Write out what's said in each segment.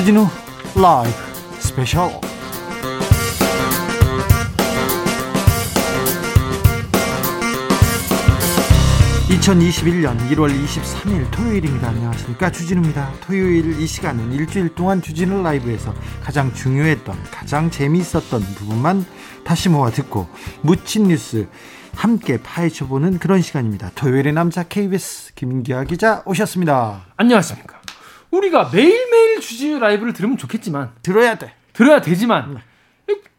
주진우 라이브 스페셜 2021년 1월 23일 토요일입니다. 안녕하십니까. 주진우입니다. 토요일 이 시간은 일주일 동안 주진우 라이브에서 가장 중요했던, 가장 재미있었던 부분만 다시 모아 듣고 묻힌 뉴스 함께 파헤쳐보는 그런 시간입니다. 토요일의 남자 KBS 김기화 기자 오셨습니다. 안녕하십니까. 우리가 매일매일 주진우 라이브를 들으면 좋겠지만 들어야 돼. 들어야 되지만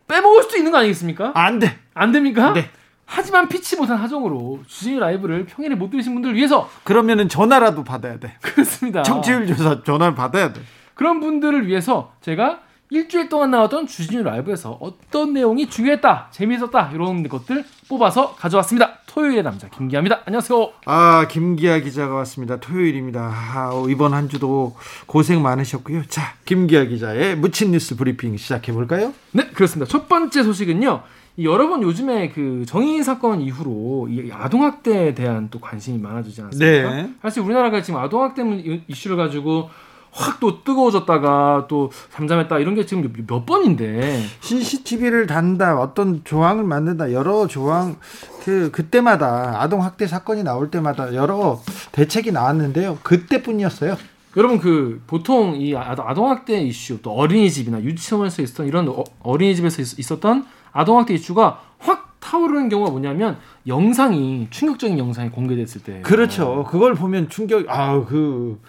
빼먹을 수도 있는 거 아니겠습니까? 안 돼. 안 됩니까? 네. 하지만 피치 못한 하정으로 주진우 라이브를 평일에 못 들으신 분들을 위해서 그러면은 전화라도 받아야 돼. 그렇습니다. 청취율 조사 전화를 받아야 돼. 그런 분들을 위해서 제가 일주일 동안 나왔던 주진우 라이브에서 어떤 내용이 중요했다, 재미있었다 이런 것들 뽑아서 가져왔습니다. 토요일의 남자 김기아입니다. 안녕하세요. 아 김기아 기자가 왔습니다. 토요일입니다. 아, 이번 한 주도 고생 많으셨고요. 자 김기아 기자의 묻힌 뉴스 브리핑 시작해 볼까요? 네, 그렇습니다. 첫 번째 소식은요. 이 여러분 요즘에 그 정의인 사건 이후로 이 아동학대에 대한 또 관심이 많아지지 않았습니까? 네. 사실 우리나라가 지금 아동학대 문- 이슈를 가지고 확 또 뜨거워졌다가 또 잠잠했다 이런 게 지금 몇, 몇 번인데 CCTV를 단다, 어떤 조항을 만든다, 여러 조항 그 그때마다 아동 학대 사건이 나올 때마다 여러 대책이 나왔는데요. 그때뿐이었어요. 여러분 그 보통 이 아- 아동학대 이슈 또 어린이집이나 유치원에서 있었던 이런 어- 어린이집에서 있- 있었던 아동학대 이슈가 확 타오르는 경우가 뭐냐면 영상이 충격적인 영상이 공개됐을 때 그렇죠. 그걸 보면 충격, 아, 그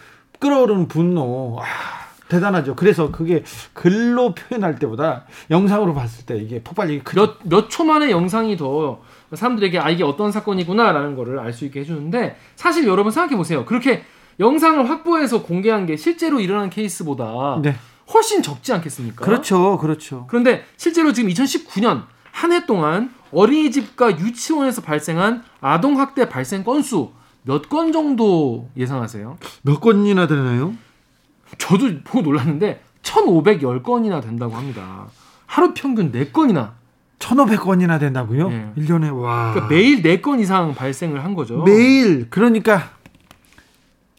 끓어오르는 분노, 아, 대단하죠. 그래서 그게 글로 표현할 때보다 영상으로 봤을 때 이게 폭발력이 크죠. 몇, 몇 초 만에 영상이 더 사람들에게 아 이게 어떤 사건이구나라는 거를 알 수 있게 해주는데 사실 여러분 생각해 보세요. 그렇게 영상을 확보해서 공개한 게 실제로 일어난 케이스보다 네. 훨씬 적지 않겠습니까? 그렇죠, 그렇죠. 그런데 실제로 지금 2019년 한 해 동안 어린이집과 유치원에서 발생한 아동 학대 발생 건수 몇 건 정도 예상하세요? 몇 건이나 되나요? 저도 보고 놀랐는데 1,510건이나 된다고 합니다. 하루 평균 4건이나 1,500건이나 된다고요? 네. 일 1년에 와. 그러니까 매일 4건 이상 발생을 한 거죠. 매일 그러니까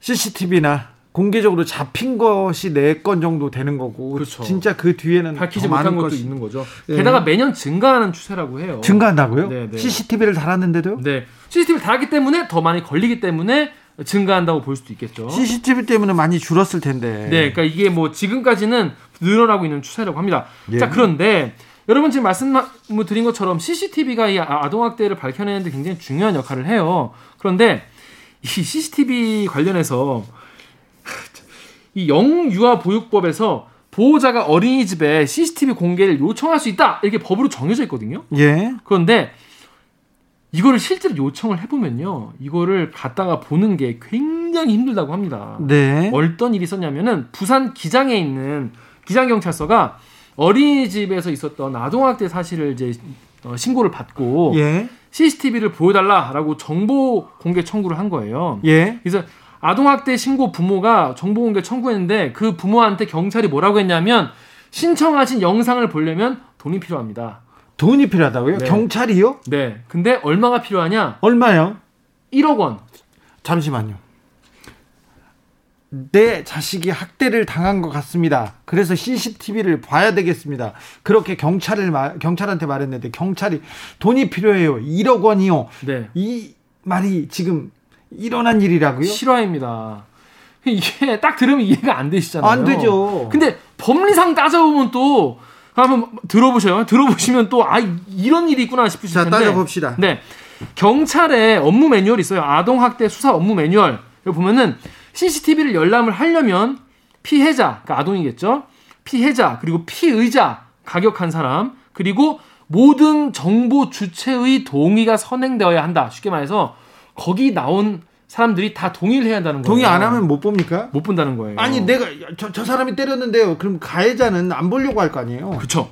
CCTV나 공개적으로 잡힌 것이 4건 정도 되는 거고 그렇죠. 진짜 그 뒤에는 밝히지 더 못한 것도 것이 있는 거죠. 예. 게다가 매년 증가하는 추세라고 해요. 증가한다고요? 네, 네. CCTV를 달았는데도? 네. CCTV를 달았기 때문에 더 많이 걸리기 때문에 증가한다고 볼 수도 있겠죠. CCTV 때문에 많이 줄었을 텐데. 네, 그러니까 이게 뭐 지금까지는 늘어나고 있는 추세라고 합니다. 예. 자, 그런데 여러분 지금 말씀드린 것처럼 CCTV가 이 아- 아동학대를 밝혀내는데 굉장히 중요한 역할을 해요. 그런데 이 CCTV 관련해서 이 영유아 보육법에서 보호자가 어린이집에 CCTV 공개를 요청할 수 있다 이렇게 법으로 정해져 있거든요. 예. 그런데 이거를 실제로 요청을 해보면요, 이거를 갖다가 보는 게 굉장히 힘들다고 합니다. 네. 어떤 일이 있었냐면은 부산 기장에 있는 기장 경찰서가 어린이집에서 있었던 아동학대 사실을 이제 어, 신고를 받고 예. CCTV를 보여달라라고 정보 공개 청구를 한 거예요. 예. 그래서 아동학대 신고 부모가 정보 공개 청구했는데 그 부모한테 경찰이 뭐라고 했냐면 신청하신 영상을 보려면 돈이 필요합니다. 돈이 필요하다고요? 네. 경찰이요? 네. 근데 얼마가 필요하냐? 얼마요? 1억 원. 잠시만요. 내 자식이 학대를 당한 것 같습니다. 그래서 CCTV를 봐야 되겠습니다. 그렇게 경찰을 말- 경찰한테 말했는데 경찰이 돈이 필요해요. 1억 원이요. 네. 이 말이 지금 일어난 일이라고요? 실화입니다. 이게 딱 들으면 이해가 안 되시잖아요. 안 되죠. 근데 법리상 따져보면 또 한번 들어보셔요. 들어보시면 또 아 이런 일이 있구나 싶으실 자, 텐데. 따져봅시다. 네. 경찰의 업무 매뉴얼이 있어요. 아동 학대 수사 업무 매뉴얼. 여기 보면은 CCTV를 열람을 하려면 피해자, 그러니까 아동이겠죠. 피해자 그리고 피의자 가격한 사람 그리고 모든 정보 주체의 동의가 선행되어야 한다. 쉽게 말해서 거기 나온 사람들이 다 동의를 해야 한다는 거예요. 동의 안 하면 못 봅니까? 못 본다는 거예요. 아니 내가 저, 저 사람이 때렸는데요. 그럼 가해자는 안 보려고 할 거 아니에요. 그렇죠.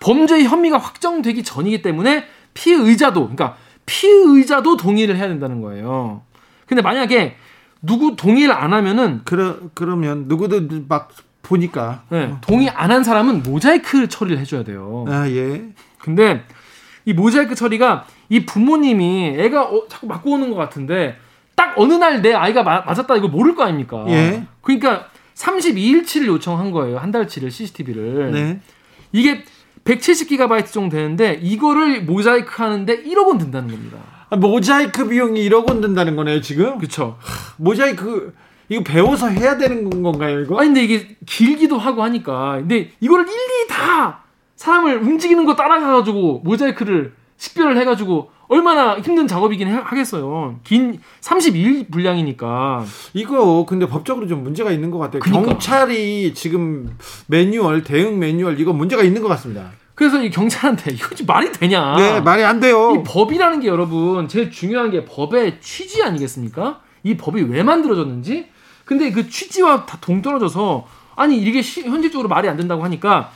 범죄 혐의가 확정되기 전이기 때문에 피의자도 그러니까 피의자도 동의를 해야 된다는 거예요. 근데 만약에 누구 동의를 안 하면은 그러 그러면 누구든 막 보니까 네, 동의 안 한 사람은 모자이크 처리를 해줘야 돼요. 아 예. 근데 이 모자이크 처리가 이 부모님이 애가 어, 자꾸 맞고 오는 것 같은데 딱 어느 날 내 아이가 마- 맞았다 이거 모를 거 아닙니까? 예. 그러니까 32일치를 요청한 거예요. 한 달치를 CCTV를. 네. 이게 170GB 정도 되는데 이거를 모자이크 하는데 1억 원 든다는 겁니다. 아, 모자이크 비용이 1억 원 든다는 거네요, 지금? 그렇죠. 모자이크 이거 배워서 해야 되는 건가요, 이거? 아니 근데 이게 길기도 하고 하니까 근데 이거를 일일이 다 사람을 움직이는 거 따라가가지고 모자이크를 식별을 해가지고 얼마나 힘든 작업이긴 해- 하겠어요. 긴 32일 분량이니까. 이거 근데 법적으로 좀 문제가 있는 것 같아요. 그니까. 경찰이 지금 매뉴얼, 대응 매뉴얼 이거 문제가 있는 것 같습니다. 그래서 이 경찰한테 이거 말이 되냐? 네, 말이 안 돼요. 이 법이라는 게 여러분 제일 중요한 게 법의 취지 아니겠습니까? 이 법이 왜 만들어졌는지. 근데 그 취지와 다 동떨어져서 아니 이게 시- 현실적으로 말이 안 된다고 하니까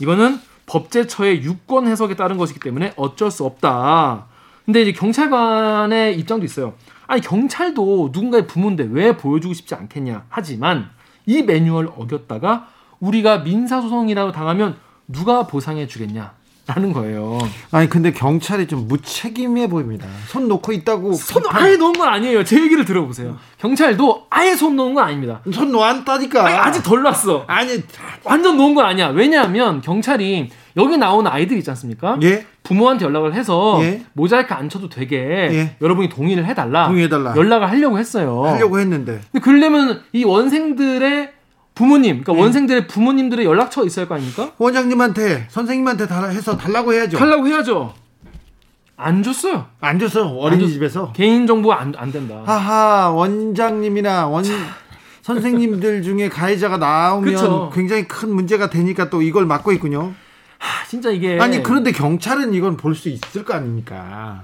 이거는 법제처의 유권 해석에 따른 것이기 때문에 어쩔 수 없다. 근데 이제 경찰관의 입장도 있어요. 아니 경찰도 누군가의 부모인데 왜 보여주고 싶지 않겠냐. 하지만 이 매뉴얼 어겼다가 우리가 민사소송이라고 당하면 누가 보상해 주겠냐. 라는 거예요. 아니 근데 경찰이 좀 무책임해 보입니다. 손 놓고 있다고 손 비판- 아예 놓은 건 아니에요. 제 얘기를 들어보세요. 경찰도 아예 손 놓은 건 아닙니다. 손 놓았다니까. 아니, 아직 덜 놨어. 아니 완전 놓은 건 아니야. 왜냐하면 경찰이 여기 나온 아이들 있지 않습니까? 예 부모한테 연락을 해서 예. 모자이크 안 쳐도 되게 예. 여러분이 동의를 해달라. 동의해달라. 연락을 하려고 했어요. 하려고 했는데 근데 그러려면 이 원생들의 부모님, 예. 그러니까 원생들의 부모님들의 연락처가 있어야 할 거 아닙니까? 원장님한테 선생님한테 다 해서 달라고 해야죠. 하려고 해야죠. 안 줬어요. 안 줬어 어린이집에서. 개인정보 안, 안 된다. 하하 원장님이나 원 선생님들 중에 가해자가 나오면 그쵸. 굉장히 큰 문제가 되니까 또 이걸 막고 있군요. 하, 진짜 이게 아니 그런데 경찰은 이건 볼 수 있을 거 아닙니까?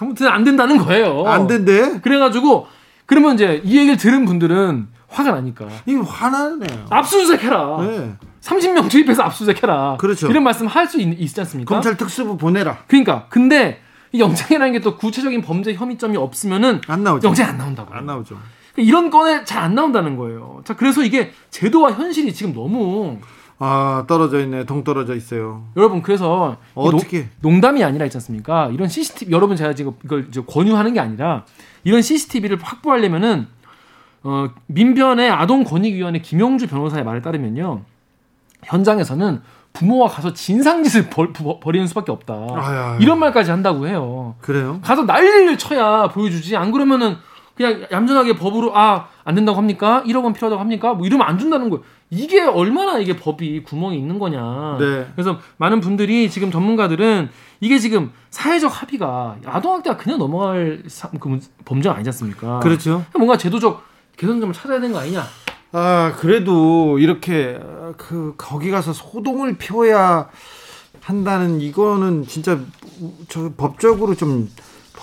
아무튼 안 된다는 거예요. 안 된대. 그래가지고 그러면 이제 이 얘기를 들은 분들은 화가 나니까 이거 화나네요. 압수수색해라. 네. 30명 투입해서 압수수색해라. 그렇죠. 이런 말씀 할 수 있지 않습니까? 검찰 특수부 보내라. 그러니까 근데 이 영장이라는 게 또 구체적인 범죄 혐의점이 없으면은 안 나오죠. 영장이 안 나온다고. 안 나오죠. 이런 건에 잘 안 나온다는 거예요. 자 그래서 이게 제도와 현실이 지금 너무 아 떨어져 있네. 동 떨어져 있어요. 여러분 그래서 이 어떻게? 농, 농담이 아니라 있지 않습니까? 이런 CCTV 여러분 제가 지금 이걸 권유하는 게 아니라 이런 CCTV를 확보하려면은 어, 민변의 아동권익위원회 김영주 변호사의 말에 따르면요 현장에서는 부모와 가서 진상짓을 벌, 부- 벌이는 수밖에 없다. 아야. 이런 말까지 한다고 해요. 그래요? 가서 난리를 쳐야 보여주지. 안 그러면은 그냥 얌전하게 법으로 아 안 된다고 합니까? 1억 원 필요하다고 합니까? 뭐 이러면 안 준다는 거예요. 이게 얼마나 이게 법이 구멍이 있는 거냐. 네. 그래서 많은 분들이 지금 전문가들은 이게 지금 사회적 합의가 아동학대가 그냥 넘어갈 사- 그 문- 범죄가 아니지 않습니까? 그렇죠. 뭔가 제도적 개선점을 찾아야 되는 거 아니냐. 아 그래도 이렇게 어, 그 거기 가서 소동을 피워야 한다는 이거는 진짜 저 법적으로 좀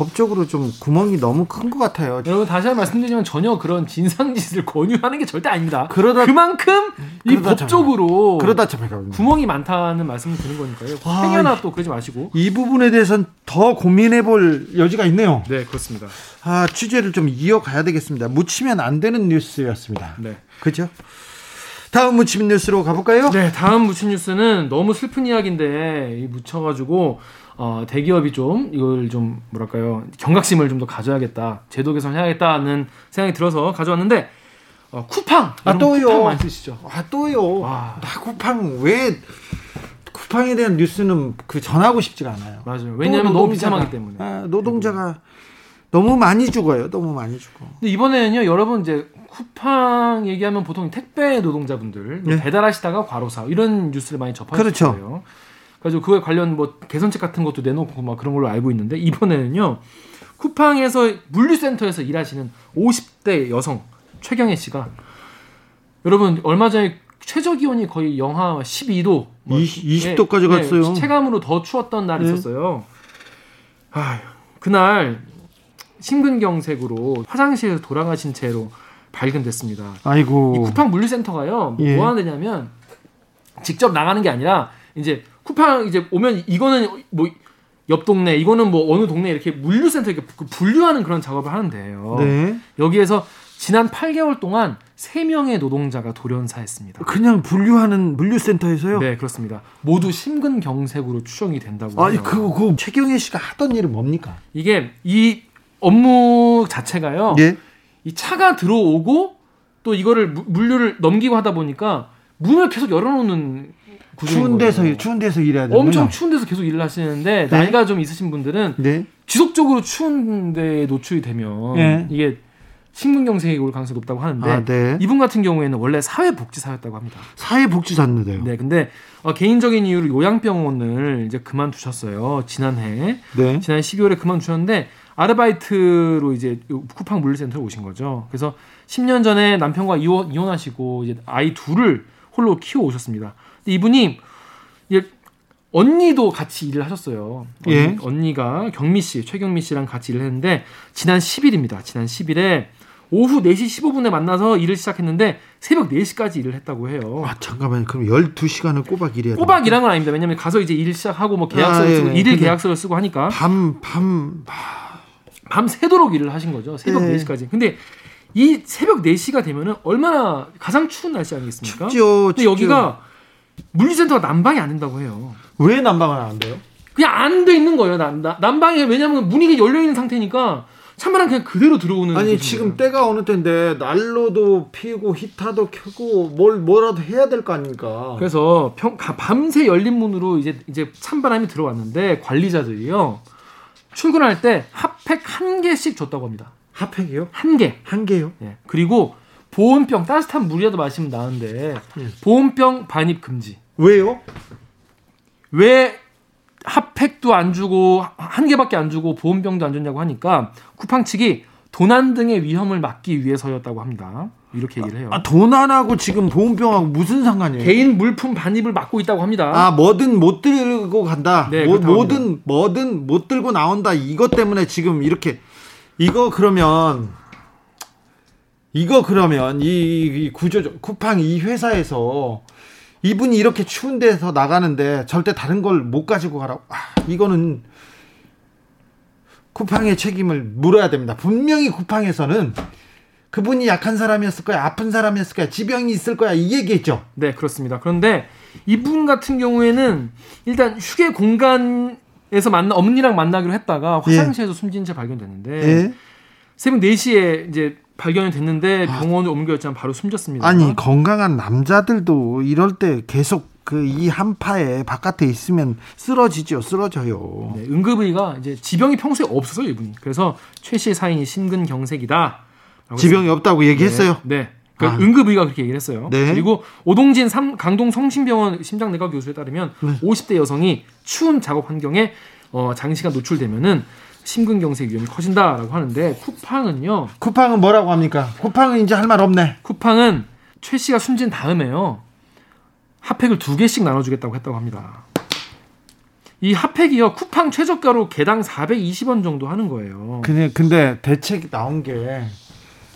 법적으로 좀 구멍이 너무 큰 것 같아요. 여러분 다시 한번 말씀드리지만 전혀 그런 진상짓을 권유하는 게 절대 아닙니다. 그러다- 그만큼 이 그러다 법적으로 그러다. 구멍이 많다는 말씀을 드는 거니까요. 와, 행여나 또 그러지 마시고. 이 부분에 대해서는 더 고민해볼 여지가 있네요. 네, 그렇습니다. 아 취재를 좀 이어가야 되겠습니다. 묻히면 안 되는 뉴스였습니다. 네. 그죠? 다음 묻히면 뉴스로 가볼까요? 네, 다음 묻힌 뉴스는 너무 슬픈 이야기인데 이 묻혀가지고 어, 대기업이 좀 이걸 좀 뭐랄까요 경각심을 좀 더 가져야겠다, 제도 개선해야겠다는 생각이 들어서 가져왔는데 어, 쿠팡, 아, 또요. 쿠팡 많이 쓰시죠? 아 또요. 와. 나 쿠팡 왜 쿠팡에 대한 뉴스는 그 전하고 싶지가 않아요. 맞아요. 또 왜냐하면 너무 비참하기 때문에. 아, 노동자가 너무 많이 죽어요. 너무 많이 죽어. 근데 이번에는요, 여러분 이제 쿠팡 얘기하면 보통 택배 노동자분들 뭐 네. 배달하시다가 과로사 이런 뉴스를 많이 접하실 그렇죠. 거예요. 그래서 그거에 관련 뭐 개선책 같은 것도 내놓고 막 그런 걸로 알고 있는데 이번에는요 쿠팡에서 물류센터에서 일하시는 50대 여성 최경혜 씨가 여러분 얼마 전에 최저 기온이 거의 영하 12도 뭐 20 도까지 갔어요. 체감으로 더 추웠던 날이 네. 있었어요. 아, 그날 심근경색으로 화장실에서 돌아가신 채로 발견됐습니다. 이 아이고. 쿠팡 물류센터가요. 예. 뭐 하는 데냐면 직접 나가는 게 아니라 이제 쿠팡 이제 오면 이거는 뭐 옆 동네 이거는 뭐 어느 동네 이렇게 물류센터 이렇게 그 분류하는 그런 작업을 하는데요. 네. 여기에서 지난 8개월 동안 3명의 노동자가 돌연사했습니다. 그냥 분류하는 물류센터에서요. 네, 그렇습니다. 모두 심근경색으로 추정이 된다고 아니. 그거 그 최경혜 씨가 하던 일은 뭡니까? 이게 이 업무 자체가요. 예. 이 차가 들어오고 또 이거를 무- 물류를 넘기고 하다 보니까 문을 계속 열어놓는 추운 데서 거예요. 추운 데서 일해야 되는 엄청 추운 데서 계속 일을 하시는데 네. 나이가 좀 있으신 분들은 네. 지속적으로 추운 데에 노출이 되면 네. 이게 심근경색이 올 가능성이 높다고 하는데 아, 네. 이분 같은 경우에는 원래 사회복지사였다고 합니다. 사회복지사인데요. 네, 근데 어, 개인적인 이유로 요양병원을 이제 그만두셨어요. 지난해 네. 지난 12월에 그만두셨는데 아르바이트로 이제 요 쿠팡 물류센터에 오신 거죠. 그래서 10년 전에 남편과 이혼, 이혼하시고 이제 아이 둘을 홀로 키워 오셨습니다. 이분이 언니도 같이 일을 하셨어요. 언니, 예. 언니가 경미 씨, 최경미 씨랑 같이 일을 했는데 지난 10일입니다. 지난 10일에 오후 4시 15분에 만나서 일을 시작했는데 새벽 4시까지 일을 했다고 해요. 아 잠깐만요. 그럼 12시간을 꼬박 일해야. 꼬박 일한 건 아닙니다. 왜냐면 가서 이제 일 시작하고 뭐 계약서를 아, 예, 쓰고 예. 일일 계약서를 쓰고 하니까 밤 밤 밤 새도록 일을 하신 거죠. 새벽 네. 4시까지. 근데 이 새벽 4시가 되면은 얼마나 가장 추운 날씨 아니겠습니까? 춥죠. 근데 춥죠. 여기가 물류센터가 난방이 안 된다고 해요. 왜 난방은 안 돼요? 그냥 안 돼 있는 거예요. 난, 난- 난방에 왜냐면 문이 열려 있는 상태니까 찬바람 그냥 그대로 들어오는 아니 지금 거예요. 때가 어느 때인데 난로도 피고 히터도 켜고 뭘 뭐라도 해야 될 거 아닙니까? 그래서 평, 가- 밤새 열린 문으로 이제 이제 찬바람이 들어왔는데 관리자들이요. 출근할 때 핫팩 한 개씩 줬다고 합니다. 핫팩이요? 한 개. 한 개요? 예. 그리고 보온병 따뜻한 물이라도 마시면 나은데 예. 보온병 반입 금지. 왜요? 왜 핫팩도 안 주고 한 개밖에 안 주고 보온병도 안 줬냐고 하니까 쿠팡 측이 도난 등의 위험을 막기 위해서였다고 합니다. 이렇게 얘기를 해요. 아 도난하고 지금 보온병하고 무슨 상관이에요? 개인 물품 반입을 막고 있다고 합니다. 아 뭐든 못 들고 간다. 네, 뭐, 뭐든 뭐든 못 들고 나온다. 이것 때문에 지금 이렇게 이거 그러면 이거 그러면 이, 이 구조 쿠팡 이 회사에서 이분이 이렇게 추운 데서 나가는데 절대 다른 걸 못 가지고 가라고. 아, 이거는 쿠팡의 책임을 물어야 됩니다. 분명히 쿠팡에서는 그분이 약한 사람이었을 거야, 아픈 사람이었을 거야, 지병이 있을 거야 이 얘기했죠. 네, 그렇습니다. 그런데 이분 같은 경우에는 일단 휴게 공간에서 만나 엄니랑 만나기로 했다가 화장실에서 숨진 채 발견됐는데 예. 새벽 4시에 이제 발견이 됐는데 병원에 옮겨졌지만 바로 숨졌습니다. 아니 건강한 남자들도 이럴 때 계속 그 이 한파에 바깥에 있으면 쓰러지죠 쓰러져요 네, 응급의가 이제 지병이 평소에 없었어요, 이분이. 그래서 최 씨의 사인이 심근경색이다. 지병이 없다고 얘기했어요 네. 네. 그 아. 응급의가 그렇게 얘기를 했어요. 네. 그리고 오동진 삼- 강동 성심병원 심장내과 교수에 따르면 네. 50대 여성이 추운 작업 환경에 어, 장시간 노출되면은 심근경색 위험이 커진다라고 하는데 쿠팡은요. 쿠팡은 뭐라고 합니까 쿠팡은 이제 할 말 없네 쿠팡은 최 씨가 숨진 다음에요. 핫팩을 두 개씩 나눠주겠다고 했다고 합니다. 이 핫팩이요 쿠팡 최저가로 개당 420원 정도 하는 거예요. 근데, 근데 대책 나온 게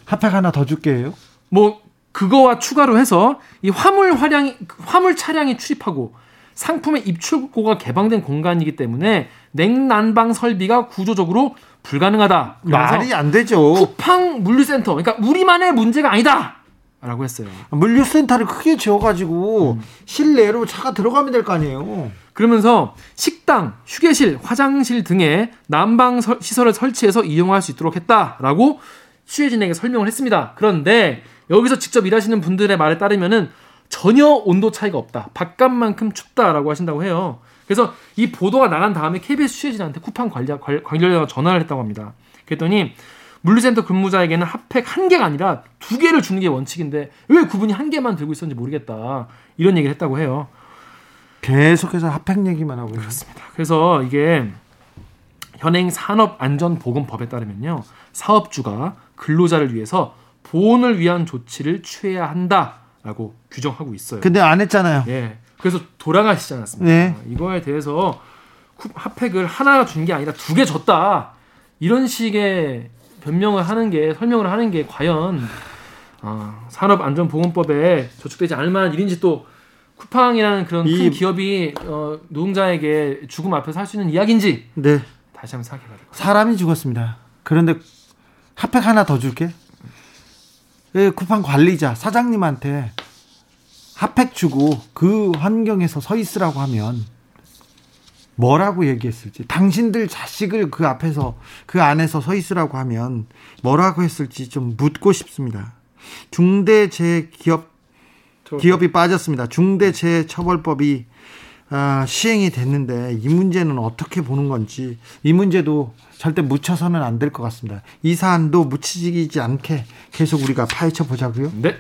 핫팩 하나 더 줄게요 뭐 그거와 추가로 해서 이 화물 화량이 화물 차량이 출입하고 상품의 입출고가 개방된 공간이기 때문에 냉난방 설비가 구조적으로 불가능하다. 말이 안 되죠 쿠팡 물류센터 그러니까 우리만의 문제가 아니다 라고 했어요. 물류센터를 크게 지어가지고 실내로 차가 들어가면 될 거 아니에요 그러면서 식당, 휴게실, 화장실 등의 난방 설- 시설을 설치해서 이용할 수 있도록 했다라고 취재진에게 설명을 했습니다. 그런데 여기서 직접 일하시는 분들의 말에 따르면은 전혀 온도 차이가 없다. 바깥만큼 춥다라고 하신다고 해요. 그래서 이 보도가 나간 다음에 KBS 취재진한테 쿠팡 관리, 관- 관계자가 전화를 했다고 합니다. 그랬더니 물류센터 근무자에게는 핫팩 한 개가 아니라 두 개를 주는 게 원칙인데 왜 그분이 한 개만 들고 있었는지 모르겠다. 이런 얘기를 했다고 해요. 계속해서 핫팩 얘기만 하고 있어요 그래서 이게 현행 산업안전보건법에 따르면요 사업주가 근로자를 위해서 보온을 위한 조치를 취해야 한다 라고 규정하고 있어요. 근데 안 했잖아요 예. 그래서 돌아가시지 않았습니까? 네. 이거에 대해서 쿠- 핫팩을 하나 준 게 아니라 두 개 줬다. 이런 식의 변명을 하는 게 설명을 하는 게 과연 아, 산업안전보건법에 저축되지 않을 만한 일인지 또 쿠팡이라는 그런 큰 이- 기업이 어, 노동자에게 죽음 앞에서 할 수 있는 이야기인지 네 다시 한번 생각해봐야 될것 같아요. 사람이 죽었습니다. 그런데 핫팩 하나 더 줄게. 예, 쿠팡 관리자 사장님한테 핫팩 주고 그 환경에서 서 있으라고 하면 뭐라고 얘기했을지 당신들 자식을 그 앞에서 그 안에서 서 있으라고 하면 뭐라고 했을지 좀 묻고 싶습니다. 중대재해기업 기업이 빠졌습니다. 중대재해처벌법이 아, 시행이 됐는데 이 문제는 어떻게 보는 건지 이 문제도 절대 묻혀서는 안 될 것 같습니다. 이 사안도 묻히지 않게 계속 우리가 파헤쳐 보자고요. 네.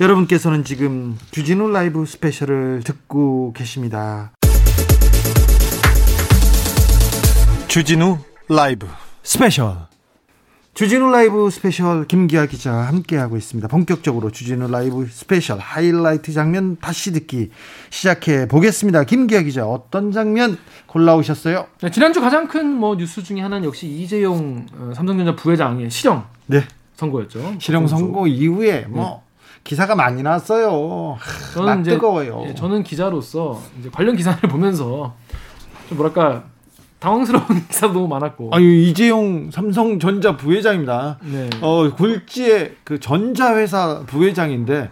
여러분께서는 지금 주진우 라이브 스페셜을 듣고 계십니다. 주진우 라이브 스페셜 주진우 라이브 스페셜 김기화 기자와 함께하고 있습니다. 본격적으로 주진우 라이브 스페셜 하이라이트 장면 다시 듣기 시작해 보겠습니다. 김기아 기자 어떤 장면 골라오셨어요? 네, 지난주 가장 큰 뭐 뉴스 중에 하나는 역시 이재용 어, 삼성전자 부회장의 실형 네. 선고였죠. 실형 선고 이후에 뭐 네. 기사가 많이 나왔어요. 저는 이제 뜨거워요. 예, 저는 기자로서 이제 관련 기사를 보면서 좀 뭐랄까 당황스러운 기사도 너무 많았고. 아니 이재용 삼성전자 부회장입니다. 네. 어 굴지의 그 전자회사 부회장인데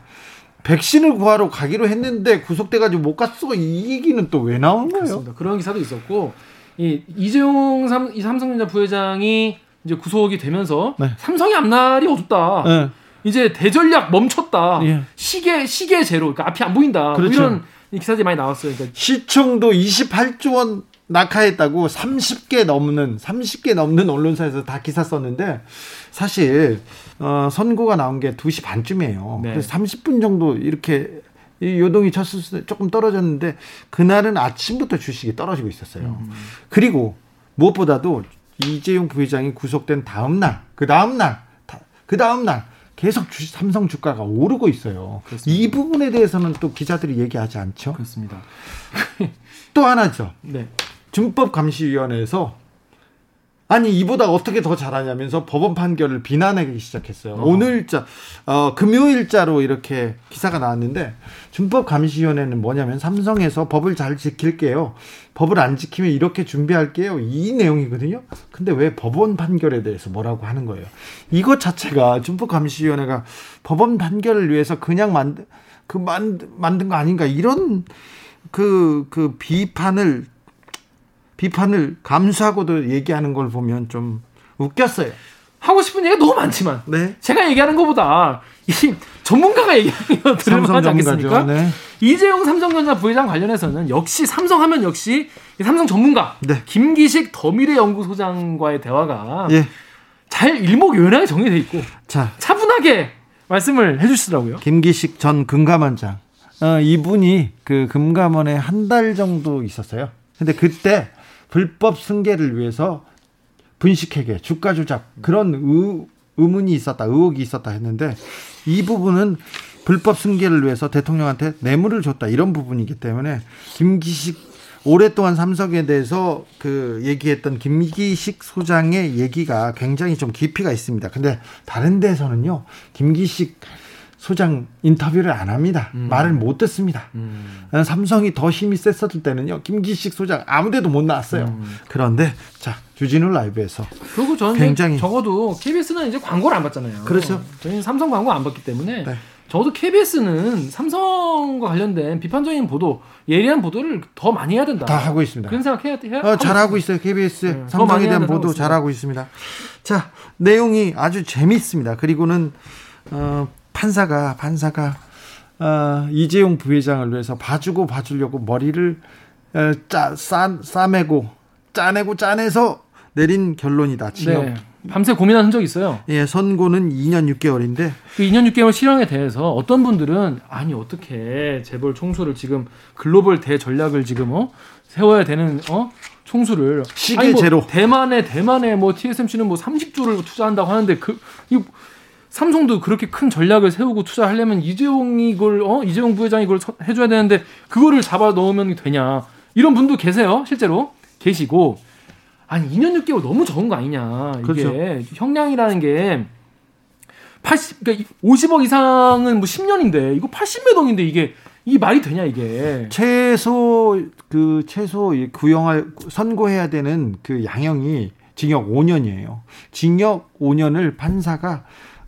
백신을 구하러 가기로 했는데 구속돼가지고 못 갔어 이 얘기는 또 왜 나온 거예요? 그렇습니다. 그런 기사도 있었고 이 이재용 삼, 이 삼성전자 부회장이 이제 구속이 되면서 네. 삼성의 앞날이 어둡다. 네. 이제 대전략 멈췄다. 예. 시계 시계 제로. 그러니까 앞이 안 보인다. 뭐 그렇죠. 뭐 이런 기사들이 많이 나왔어요. 그러니까 시청도 28조 원 낙하했다고 30개 넘는 30개 넘는 언론사에서 다 기사 썼는데 사실 어, 선고가 나온 게 2시 반쯤이에요. 네. 그래서 30분 정도 이렇게 이 요동이 쳤을 때 조금 떨어졌는데 그날은 아침부터 주식이 떨어지고 있었어요. 음. 그리고 무엇보다도 이재용 부회장이 구속된 다음 날, 그 다음 날, 그 다음 날 계속 주식 삼성 주가가 오르고 있어요. 그렇습니다. 이 부분에 대해서는 또 기자들이 얘기하지 않죠. 그렇습니다. 또 하나죠. 네. 준법감시위원회에서 아니 이보다 어떻게 더 잘하냐면서 법원 판결을 비난하기 시작했어요. 어. 오늘자 어, 금요일자로 이렇게 기사가 나왔는데 준법감시위원회는 뭐냐면 삼성에서 법을 잘 지킬게요. 법을 안 지키면 이렇게 준비할게요. 이 내용이거든요. 근데 왜 법원 판결에 대해서 뭐라고 하는 거예요? 이것 자체가 준법감시위원회가 법원 판결을 위해서 그냥 만든 그 만, 만든 거 아닌가 이런 그, 그 비판을 비판을 감수하고도 얘기하는 걸 보면 좀 웃겼어요. 하고 싶은 얘기가 너무 많지만 네. 제가 얘기하는 것보다 이 전문가가 얘기하는 거 들을만하지 않겠습니까? 네. 이재용 삼성전자 부회장 관련해서는 역시 삼성하면 역시 삼성 전문가 네. 김기식 더미래 연구소장과의 대화가 예. 잘 일목요연하게 정리돼 있고 자 차분하게 말씀을 해주시더라고요. 김기식 전 금감원장 어, 이분이 그 금감원에 한 달 정도 있었어요. 근데 그때 불법 승계를 위해서 분식회계, 주가 조작 그런 의, 의문이 있었다, 의혹이 있었다 했는데 이 부분은 불법 승계를 위해서 대통령한테 뇌물을 줬다 이런 부분이기 때문에 김기식 오랫동안 삼성에 대해서 그 얘기했던 김기식 소장의 얘기가 굉장히 좀 깊이가 있습니다. 근데 다른 데서는요, 김기식 소장 인터뷰를 안 합니다. 음. 말을 못 듣습니다. 음. 삼성이 더 힘이 셌었을 때는요, 김기식 소장 아무데도 못 나왔어요. 음. 그런데 자 주진우 라이브에서 그리고 저는 굉장히 적어도 KBS는 이제 광고를 안 받잖아요. 그렇죠. 저희는 삼성 광고 안 받기 때문에 네. 적어도 KBS는 삼성과 관련된 비판적인 보도, 예리한 보도를 더 많이 해야 된다. 다 하고 있습니다. 그런 생각 해야 해야. 어, 잘하고 있어요. KBS 네, 삼성에 대한 보도 잘하고 있습니다. 자 내용이 아주 재미있습니다. 그리고는 어, 판사가 판사가 어, 이재용 부회장을 위해서 봐주고 봐주려고 머리를 어, 짜, 싸, 싸매고 짜내고 짜내서 내린 결론이다. 징역. 네. 밤새 고민한 흔적이 있어요. 예, 선고는 2년 6개월인데 그 2년 6개월 실형에 대해서 어떤 분들은 아니 어떻게 재벌 총수를 지금 글로벌 대전략을 지금 어 세워야 되는 어 총수를 시계 뭐 제로 대만에 대만에 뭐 TSMC는 뭐 30조를 투자한다고 하는데 그 이 삼성도 그렇게 큰 전략을 세우고 투자하려면 이재용이 이걸 어? 이재용 부회장이 이걸 해줘야 되는데 그거를 잡아 넣으면 되냐? 이런 분도 계세요 실제로? 계시고. 아니 2년 6개월 너무 적은 거 아니냐? 이게 그렇죠. 형량이라는 게 80, 그러니까 50억 이상은 뭐 10년인데 이거 80몇 억인데 이게 이 말이 되냐 이게? 최소 그 최소 구형할 선고해야 되는 그 양형이 징역 5년이에요. 징역 5년을 판사가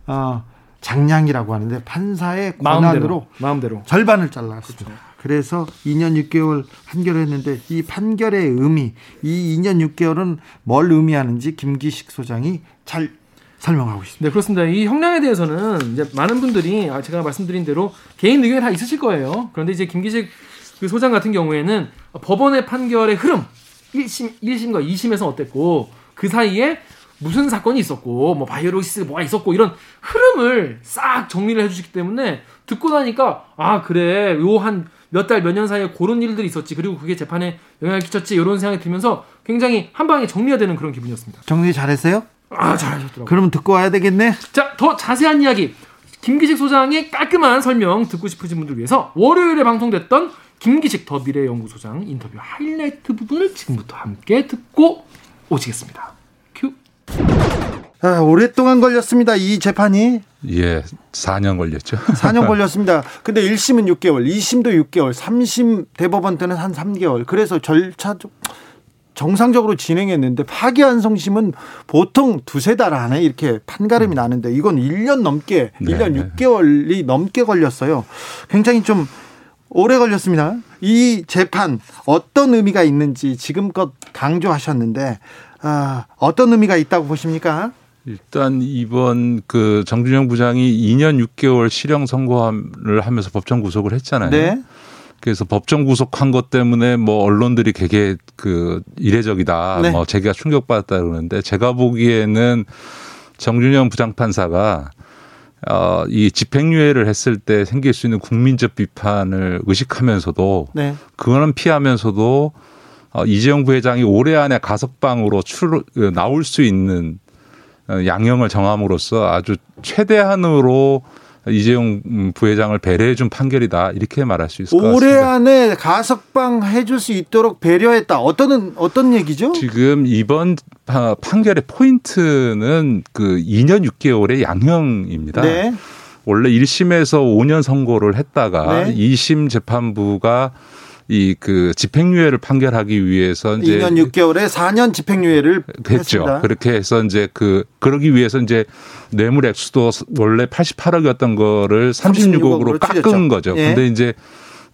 어, 장량이라고 하는데 판사의 권한으로 마음대로, 마음대로. 절반을 잘랐습니다. 그렇죠. 그래서 2년 6개월 판결했는데 이 판결의 의미, 이 2년 6개월은 뭘 의미하는지 김기식 소장이 잘 설명하고 있습니다. 네, 그렇습니다. 이 형량에 대해서는 이제 많은 분들이 아, 제가 말씀드린 대로 개인 의견이 다 있으실 거예요. 그런데 이제 김기식 그 소장 같은 경우에는 법원의 판결의 흐름 1심, 1심과 2심에서 어땠고 그 사이에 무슨 사건이 있었고 뭐 바이오로시스 뭐가 있었고 이런 흐름을 싹 정리를 해주시기 때문에 듣고 나니까 아 그래 요 한 몇 달 몇 년 사이에 그런 일들이 있었지 그리고 그게 재판에 영향을 끼쳤지 이런 생각이 들면서 굉장히 한 방에 정리가 되는 그런 기분이었습니다. 정리 잘했어요? 아 잘하셨더라고요. 그러면 듣고 와야 되겠네. 자, 더 자세한 이야기. 김기식 소장의 깔끔한 설명 듣고 싶으신 분들 위해서 월요일에 방송됐던 김기식 더 미래연구소장 인터뷰 하이라이트 부분을 지금부터 함께 듣고 오시겠습니다. 큐. 아, 오랫동안 걸렸습니다. 이 재판이 예, 4년 걸렸죠. 4년 걸렸습니다. 근데 1심은 6개월, 2심도 6개월, 3심 대법원 때는 한 3개월. 그래서 절차 정상적으로 진행했는데 파기환송심은 보통 두세 달 안에 이렇게 판가름이 나는데 이건 1년 넘게, 네. 1년 6개월이 넘게 걸렸어요. 굉장히 좀 오래 걸렸습니다. 이 재판 어떤 의미가 있는지 지금껏 강조하셨는데 아, 어떤 의미가 있다고 보십니까? 일단 이번 그 정준영 부장이 2년 6개월 실형 선고를 하면서 법정 구속을 했잖아요. 네. 그래서 법정 구속한 것 때문에 뭐 언론들이 되게 그 이례적이다. 네. 뭐 제가 충격받았다 그러는데 제가 보기에는 정준영 부장판사가 어, 이 집행유예를 했을 때 생길 수 있는 국민적 비판을 의식하면서도 네. 그거는 피하면서도 어, 이재용 부회장이 올해 안에 가석방으로 출 나올 수 있는 어, 양형을 정함으로써 아주 최대한으로 이재용 부회장을 배려해 준 판결이다 이렇게 말할 수 있을 것 같습니다. 올해 안에 가석방 해줄 수 있도록 배려했다. 어떤 어떤 얘기죠? 지금 이번 파- 판결의 포인트는 그 2년 6개월의 양형입니다. 네. 원래 1심에서 5년 선고를 했다가 네. 2심 재판부가 이 그 집행유예를 판결하기 위해서 이제 2년 6개월에 4년 집행유예를 했죠. 했습니다. 그렇게 해서 이제 그 그러기 위해서 이제 뇌물 액수도 원래 88억이었던 거를 36억으로 36억으로 깎은 줄였죠. 거죠. 예. 근데 이제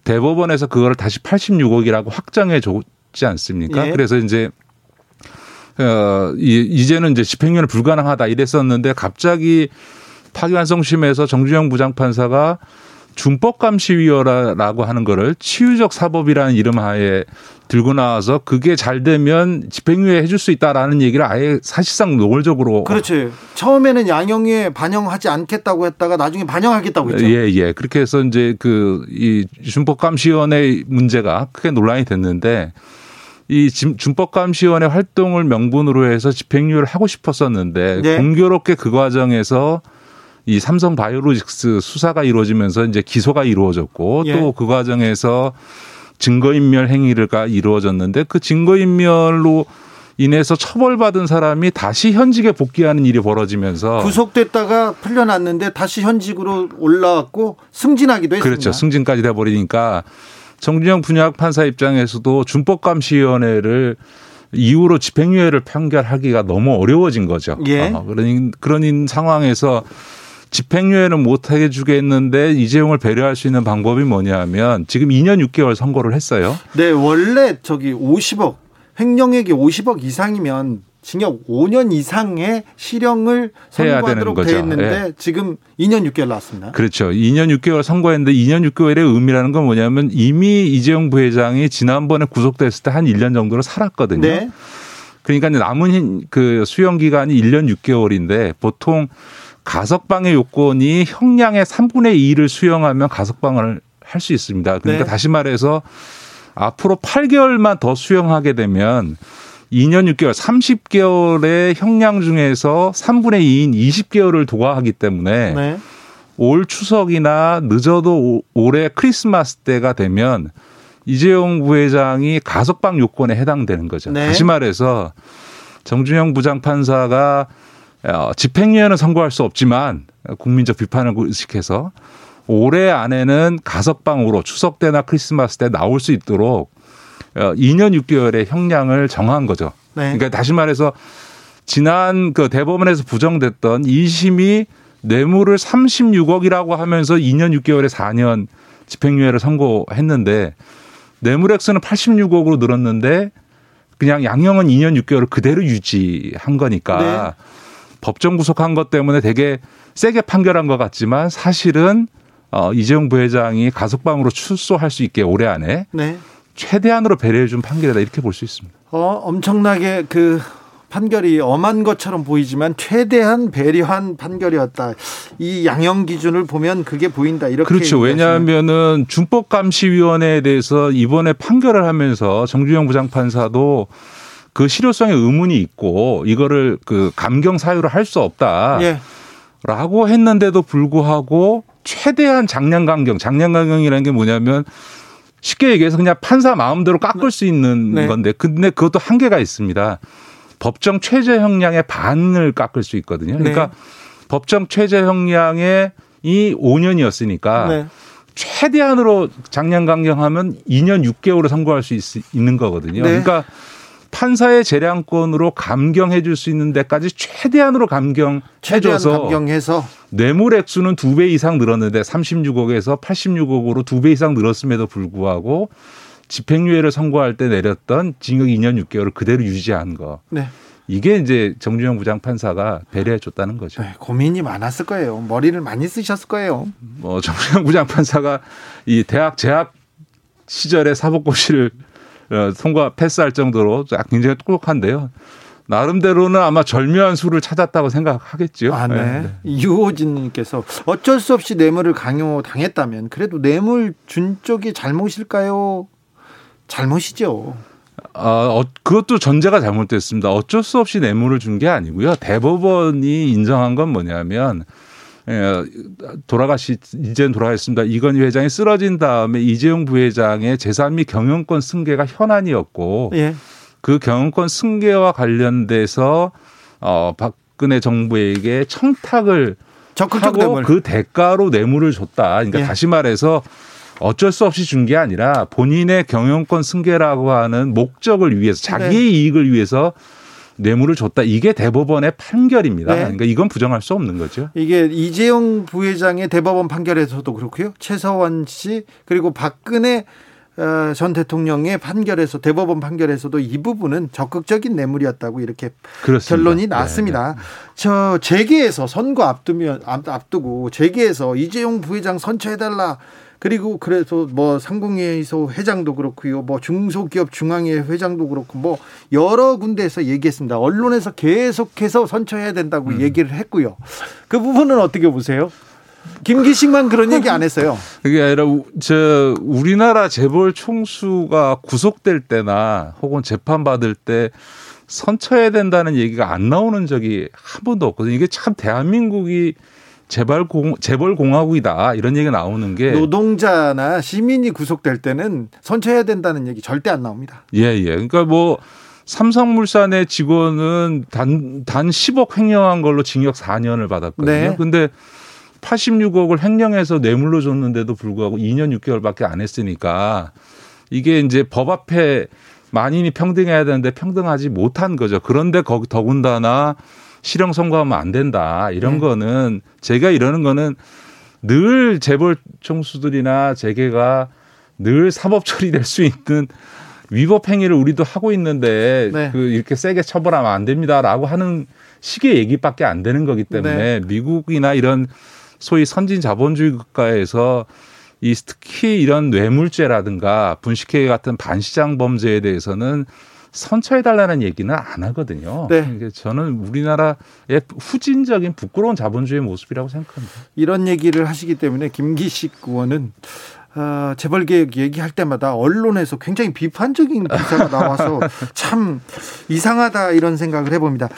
대법원에서 그거를 다시 86억이라고 확정해 줬지 않습니까? 예. 그래서 이제 어 이- 이제는 이제 집행유예는 불가능하다 이랬었는데 갑자기 파기환송심에서 정주영 부장판사가 준법감시위원회라고 하는 거를 치유적 사법이라는 이름 하에 들고 나와서 그게 잘 되면 집행유예 해줄 수 있다라는 얘기를 아예 사실상 노골적으로 그렇죠. 처음에는 양형에 반영하지 않겠다고 했다가 나중에 반영하겠다고 했죠. 예, 예. 그렇게 해서 이제 그 이 준법감시위원회 문제가 크게 논란이 됐는데 이 진- 준법감시위원회 활동을 명분으로 해서 집행유예를 하고 싶었었는데 네. 공교롭게 그 과정에서 이 삼성 바이오로직스 수사가 이루어지면서 이제 기소가 이루어졌고 예. 또그 과정에서 증거인멸 행위가 이루어졌는데 그 증거인멸로 인해서 처벌받은 사람이 다시 현직에 복귀하는 일이 벌어지면서 구속됐다가 풀려났는데 다시 현직으로 올라왔고 승진하기도 했습니다. 그렇죠. 승진까지 돼 버리니까 정준영 분약 판사 입장에서도 준법감시위원회를 이후로 집행유예를 판결하기가 너무 어려워진 거죠. 예. 어, 그런 그런 상황에서 집행유예는 못하게 주겠는데 이재용을 배려할 수 있는 방법이 뭐냐면 지금 2년 6개월 선고를 했어요. 네, 원래 저기 50억 횡령액이 50억 이상이면 징역 5년 이상의 실형을 선고하도록 거죠. 예. 돼 있는데 지금 2년 6개월 나왔습니다. 그렇죠. 2년 6개월 선고했는데 2년 6개월의 의미라는 건 뭐냐면 이미 이재용 부회장이 지난번에 구속됐을 때 한 1년 정도를 살았거든요. 네. 그러니까 남은 그 수용 기간이 1년 6개월인데 보통 가석방의 요건이 형량의 3분의 2를 수용하면 가석방을 할 수 있습니다. 그러니까 네. 다시 말해서 앞으로 8개월만 더 수용하게 되면 2년 6개월 30개월의 형량 중에서 3분의 2인 20개월을 도과하기 때문에 네. 올 추석이나 늦어도 오- 올해 크리스마스 때가 되면 이재용 부회장이 가석방 요건에 해당되는 거죠. 네. 다시 말해서 정준영 부장판사가 어, 집행유예는 선고할 수 없지만 국민적 비판을 의식해서 올해 안에는 가석방으로 추석 때나 크리스마스 때 나올 수 있도록 어, 2년 6개월의 형량을 정한 거죠. 네. 그러니까 다시 말해서 지난 그 대법원에서 부정됐던 2심이 뇌물을 36억이라고 하면서 2년 6개월에 4년 집행유예를 선고했는데 뇌물 액수는 86억으로 늘었는데 그냥 양형은 2년 6개월을 그대로 유지한 거니까 법정 구속한 것 때문에 되게 세게 판결한 것 같지만 사실은 어, 이재용 부회장이 가석방으로 출소할 수 있게 올해 안에 네. 최대한으로 배려해 준 판결이다 이렇게 볼 수 있습니다. 어, 엄청나게 그 판결이 엄한 것처럼 보이지만 최대한 배려한 판결이었다. 이 양형 기준을 보면 그게 보인다. 이렇게 그렇죠. 왜냐하면은 준법감시위원회에 대해서 이번에 판결을 하면서 정주영 부장판사도 그 실효성에 의문이 있고 이거를 그 감경 사유로 할 수 없다. 예. 라고 했는데도 불구하고 최대한 장량 강경, 장량 강경이라는 게 뭐냐면 쉽게 얘기해서 그냥 판사 마음대로 깎을 수 있는 네. 건데 근데 그것도 한계가 있습니다. 법정 최저 형량의 반을 깎을 수 있거든요. 그러니까 네. 법정 최저 형량의 이 5년이었으니까 네. 최대한으로 장량 강경하면 2년 6개월을 선고할 수 있, 는 거거든요. 네. 그러니까 판사의 재량권으로 감경해 줄 수 있는 데까지 최대한으로 감경해 최대한 줘서 감경해서 뇌물 액수는 두 배 이상 늘었는데 36억에서 86억으로 두 배 이상 늘었음에도 불구하고 집행유예를 선고할 때 내렸던 징역 2년 6개월을 그대로 유지한 거. 네. 이게 이제 정주영 부장 판사가 배려해 줬다는 거죠. 네, 고민이 많았을 거예요. 머리를 많이 쓰셨을 거예요. 뭐 정주영 부장 판사가 이 대학 재학 시절에 사법고시를 어, 통과 패스할 정도로 굉장히 똑똑한데요. 나름대로는 아마 절묘한 수를 찾았다고 생각하겠죠. 아, 네. 유호진님께서 어쩔 수 없이 뇌물을 강요 당했다면 그래도 뇌물 준 쪽이 잘못일까요? 잘못이죠. 아, 어, 그것도 전제가 잘못됐습니다. 어쩔 수 없이 뇌물을 준 게 아니고요. 대법원이 인정한 건 뭐냐면 예, 돌아가시 이제는 돌아가셨습니다. 이건희 회장이 쓰러진 다음에 이재용 부회장의 재산 및 경영권 승계가 현안이었고 예. 그 경영권 승계와 관련돼서 어 박근혜 정부에게 청탁을 적극적 하고. 그 대가로 뇌물을 줬다. 그러니까 예. 다시 말해서 어쩔 수 없이 준 게 아니라 본인의 경영권 승계라고 하는 목적을 위해서 자기의 네. 이익을 위해서 뇌물을 줬다. 이게 대법원의 판결입니다. 네. 그러니까 이건 부정할 수 없는 거죠. 이게 이재용 부회장의 대법원 판결에서도 그렇고요. 최서원 씨 그리고 박근혜 어, 전 대통령의 판결에서 대법원 판결에서도 이 부분은 적극적인 뇌물이었다고 이렇게 그렇습니다. 결론이 네, 났습니다. 저 재계에서 선거 앞두면 앞- 앞두고 재계에서 이재용 부회장 선처해달라. 그리고 그래서 뭐 상공회의소 회장도 그렇고요. 뭐 중소기업 중앙회 회장도 그렇고 뭐 여러 군데에서 얘기했습니다. 언론에서 계속해서 선처해야 된다고 음. 얘기를 했고요. 그 부분은 어떻게 보세요? 김기식만 그런 얘기 안 했어요. 그게 아니라 우- 저 우리나라 재벌 총수가 구속될 때나 혹은 재판 받을 때 선처해야 된다는 얘기가 안 나오는 적이 한 번도 없거든요. 이게 참 대한민국이 재벌 공 재벌 공화국이다 이런 얘기가 나오는 게 노동자나 시민이 구속될 때는 선처해야 된다는 얘기 절대 안 나옵니다. 예, 예. 그러니까 뭐 삼성물산의 직원은 단, 단 10억 횡령한 걸로 징역 4년을 받았거든요. 네. 근데 86억을 횡령해서 뇌물로 줬는데도 불구하고 2년 6개월밖에 안 했으니까 이게 이제 법 앞에 만인이 평등해야 되는데 평등하지 못한 거죠. 그런데 거기 더군다나 실형 선고하면 안 된다. 이런 네. 거는 제가 이러는 거는 늘 재벌 총수들이나 재계가 늘 사법 처리될 수 있는 위법 행위를 우리도 하고 있는데 네. 그 이렇게 세게 처벌하면 안 됩니다라고 하는 식의 얘기밖에 안 되는 거기 때문에 네. 미국이나 이런 소위 선진 자본주의 국가에서 이 특히 이런 뇌물죄라든가 분식회 같은 반시장 범죄에 대해서는 선처해달라는 얘기는 안 하거든요. 네. 이게 저는 우리나라의 후진적인 부끄러운 자본주의 모습이라고 생각합니다. 이런 얘기를 하시기 때문에 김기식 의원은 어, 재벌 개혁 얘기할 때마다 언론에서 굉장히 비판적인 기사가 나와서 참 이상하다 이런 생각을 해봅니다.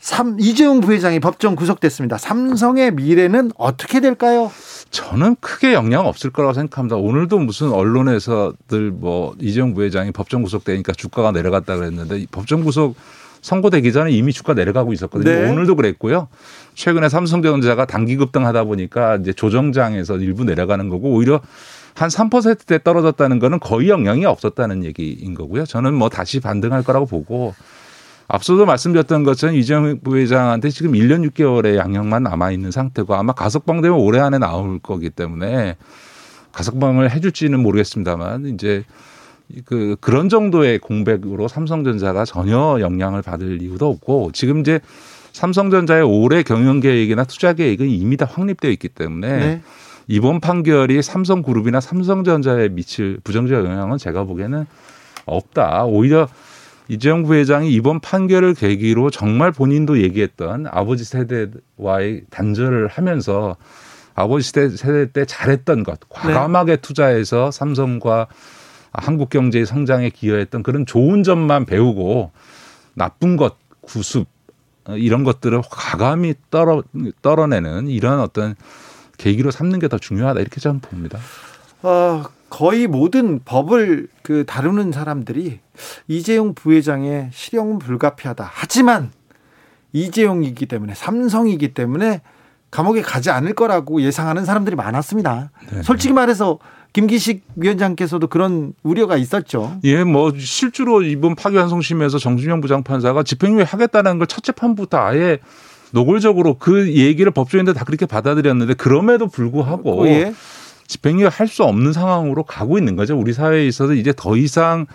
삼, 이재용 부회장이 법정 구속됐습니다. 삼성의 미래는 어떻게 될까요? 저는 크게 영향 없을 거라고 생각합니다. 오늘도 무슨 언론에서들 뭐 이재용 부회장이 법정 구속되니까 주가가 내려갔다 그랬는데 이 법정 구속 선고되기 전에 이미 주가 내려가고 있었거든요. 네. 오늘도 그랬고요. 최근에 삼성전자가 단기 급등하다 보니까 이제 조정장에서 일부 내려가는 거고 오히려 한 3%대 떨어졌다는 거는 거의 영향이 없었다는 얘기인 거고요. 저는 뭐 다시 반등할 거라고 보고 앞서도 말씀드렸던 것처럼 이재용 부회장한테 지금 1년 6개월의 양형만 남아 있는 상태고 아마 가석방 되면 올해 안에 나올 거기 때문에 가석방을 해줄지는 모르겠습니다만 이제 그 그런 정도의 공백으로 삼성전자가 전혀 영향을 받을 이유도 없고 지금 이제 삼성전자의 올해 경영 계획이나 투자 계획은 이미 다 확립되어 있기 때문에 네. 이번 판결이 삼성그룹이나 삼성전자에 미칠 부정적 영향은 제가 보기에는 없다. 오히려 이재용 부회장이 이번 판결을 계기로 정말 본인도 얘기했던 아버지 세대와의 단절을 하면서 아버지 세대, 세대 때 잘했던 것, 과감하게 투자해서 삼성과 한국 경제의 성장에 기여했던 그런 좋은 점만 배우고 나쁜 것, 구습 어, 이런 것들을 과감히 떨어 떨어내는 이런 어떤 계기로 삼는 게 더 중요하다 이렇게 저는 봅니다. 어, 거의 모든 법을 그 다루는 사람들이 이재용 부회장의 실형은 불가피하다. 하지만 이재용이기 때문에 삼성이기 때문에 감옥에 가지 않을 거라고 예상하는 사람들이 많았습니다. 네. 솔직히 말해서 김기식 위원장께서도 그런 우려가 있었죠. 예, 뭐 실제로 이번 파기환송심에서 정준영 부장판사가 집행유예 하겠다는 걸 첫 재판부터 아예 노골적으로 그 얘기를 법조인들 다 그렇게 받아들였는데 그럼에도 불구하고 예. 집행유예 할수 없는 상황으로 가고 있는 거죠. 우리 사회에 있어서 이제 더 이상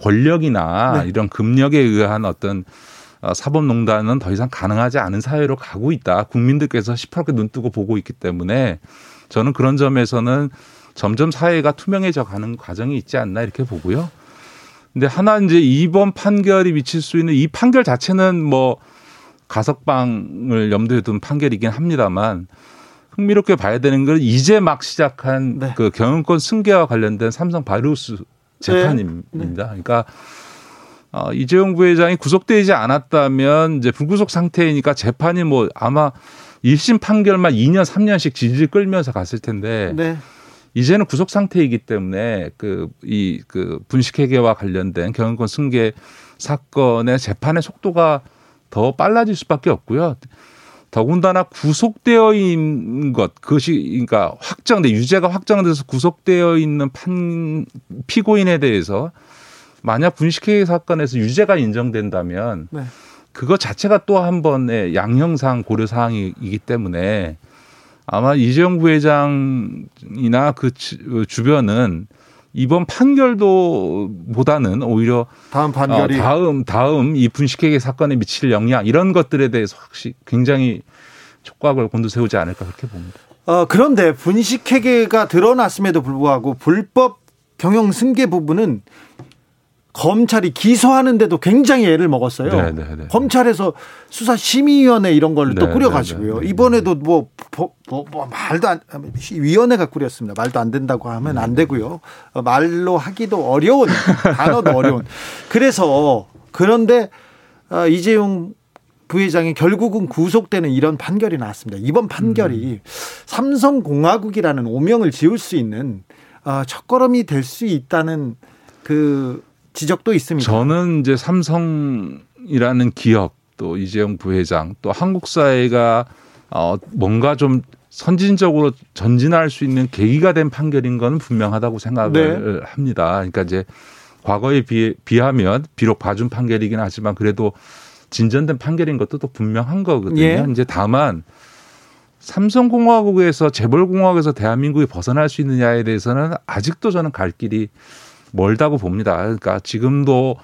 권력이나 네. 이런 금력에 의한 어떤 어, 사법농단은 더 이상 가능하지 않은 사회로 가고 있다. 국민들께서 시퍼렇게 눈 뜨고 보고 있기 때문에 저는 그런 점에서는 점점 사회가 투명해져 가는 과정이 있지 않나 이렇게 보고요. 근데 하나 이제 이번 판결이 미칠 수 있는 이 판결 자체는 뭐 가석방을 염두에 둔 판결이긴 합니다만 흥미롭게 봐야 되는 건 이제 막 시작한 네. 그 경영권 승계와 관련된 삼성 바이오스 재판입니다. 네. 그러니까 어, 이재용 부회장이 구속되지 않았다면 이제 불구속 상태이니까 재판이 뭐 아마 1심 판결만 2년 3년씩 질질 끌면서 갔을 텐데 네. 이제는 구속 상태이기 때문에 그이그 분식회계와 관련된 경영권 승계 사건의 재판의 속도가 더 빨라질 수밖에 없고요. 더군다나 구속되어 있는 것 그것이 그러니까 확정돼 유죄가 확정돼서 구속되어 있는 판 피고인에 대해서 만약 분식회계 사건에서 유죄가 인정된다면 네. 그것 자체가 또 한 번의 양형상 고려 사항이기 때문에 아마 이재용 부회장이나 그 주- 주변은 이번 판결도 보다는 오히려 다음 어, 판결이 다음 다음 이 분식회계 사건에 미칠 영향 이런 것들에 대해서 확실히 굉장히 촉각을 곤두세우지 않을까 그렇게 봅니다. 어, 그런데 분식회계가 드러났음에도 불구하고 불법 경영 승계 부분은 검찰이 기소하는데도 굉장히 애를 먹었어요. 네, 네, 네. 검찰에서 수사 심의위원회 이런 걸또 네, 꾸려가지고요. 이번에도 뭐, 뭐, 뭐, 뭐 말도 안 위원회가 꾸렸습니다. 말도 안 된다고 하면 네, 안 되고요. 어, 말로 하기도 어려운 단어도 어려운. 그래서 그런데 어, 이재용 부회장이 결국은 구속되는 이런 판결이 나왔습니다. 이번 판결이 음. 삼성공화국이라는 오명을 지을 수 있는 어, 첫걸음이 될 수 있다는 그 지적도 있습니다. 저는 이제 삼성이라는 기업 또 이재용 부회장 또 한국 사회가 어 뭔가 좀 선진적으로 전진할 수 있는 계기가 된 판결인 건 분명하다고 생각을 네. 합니다. 그러니까 이제 과거에 비해, 비하면 비록 봐준 판결이긴 하지만 그래도 진전된 판결인 것도 또 분명한 거거든요. 예. 이제 다만 삼성공화국에서 재벌공화국에서 대한민국이 벗어날 수 있느냐에 대해서는 아직도 저는 갈 길이 멀다고 봅니다. 그러니까 지금도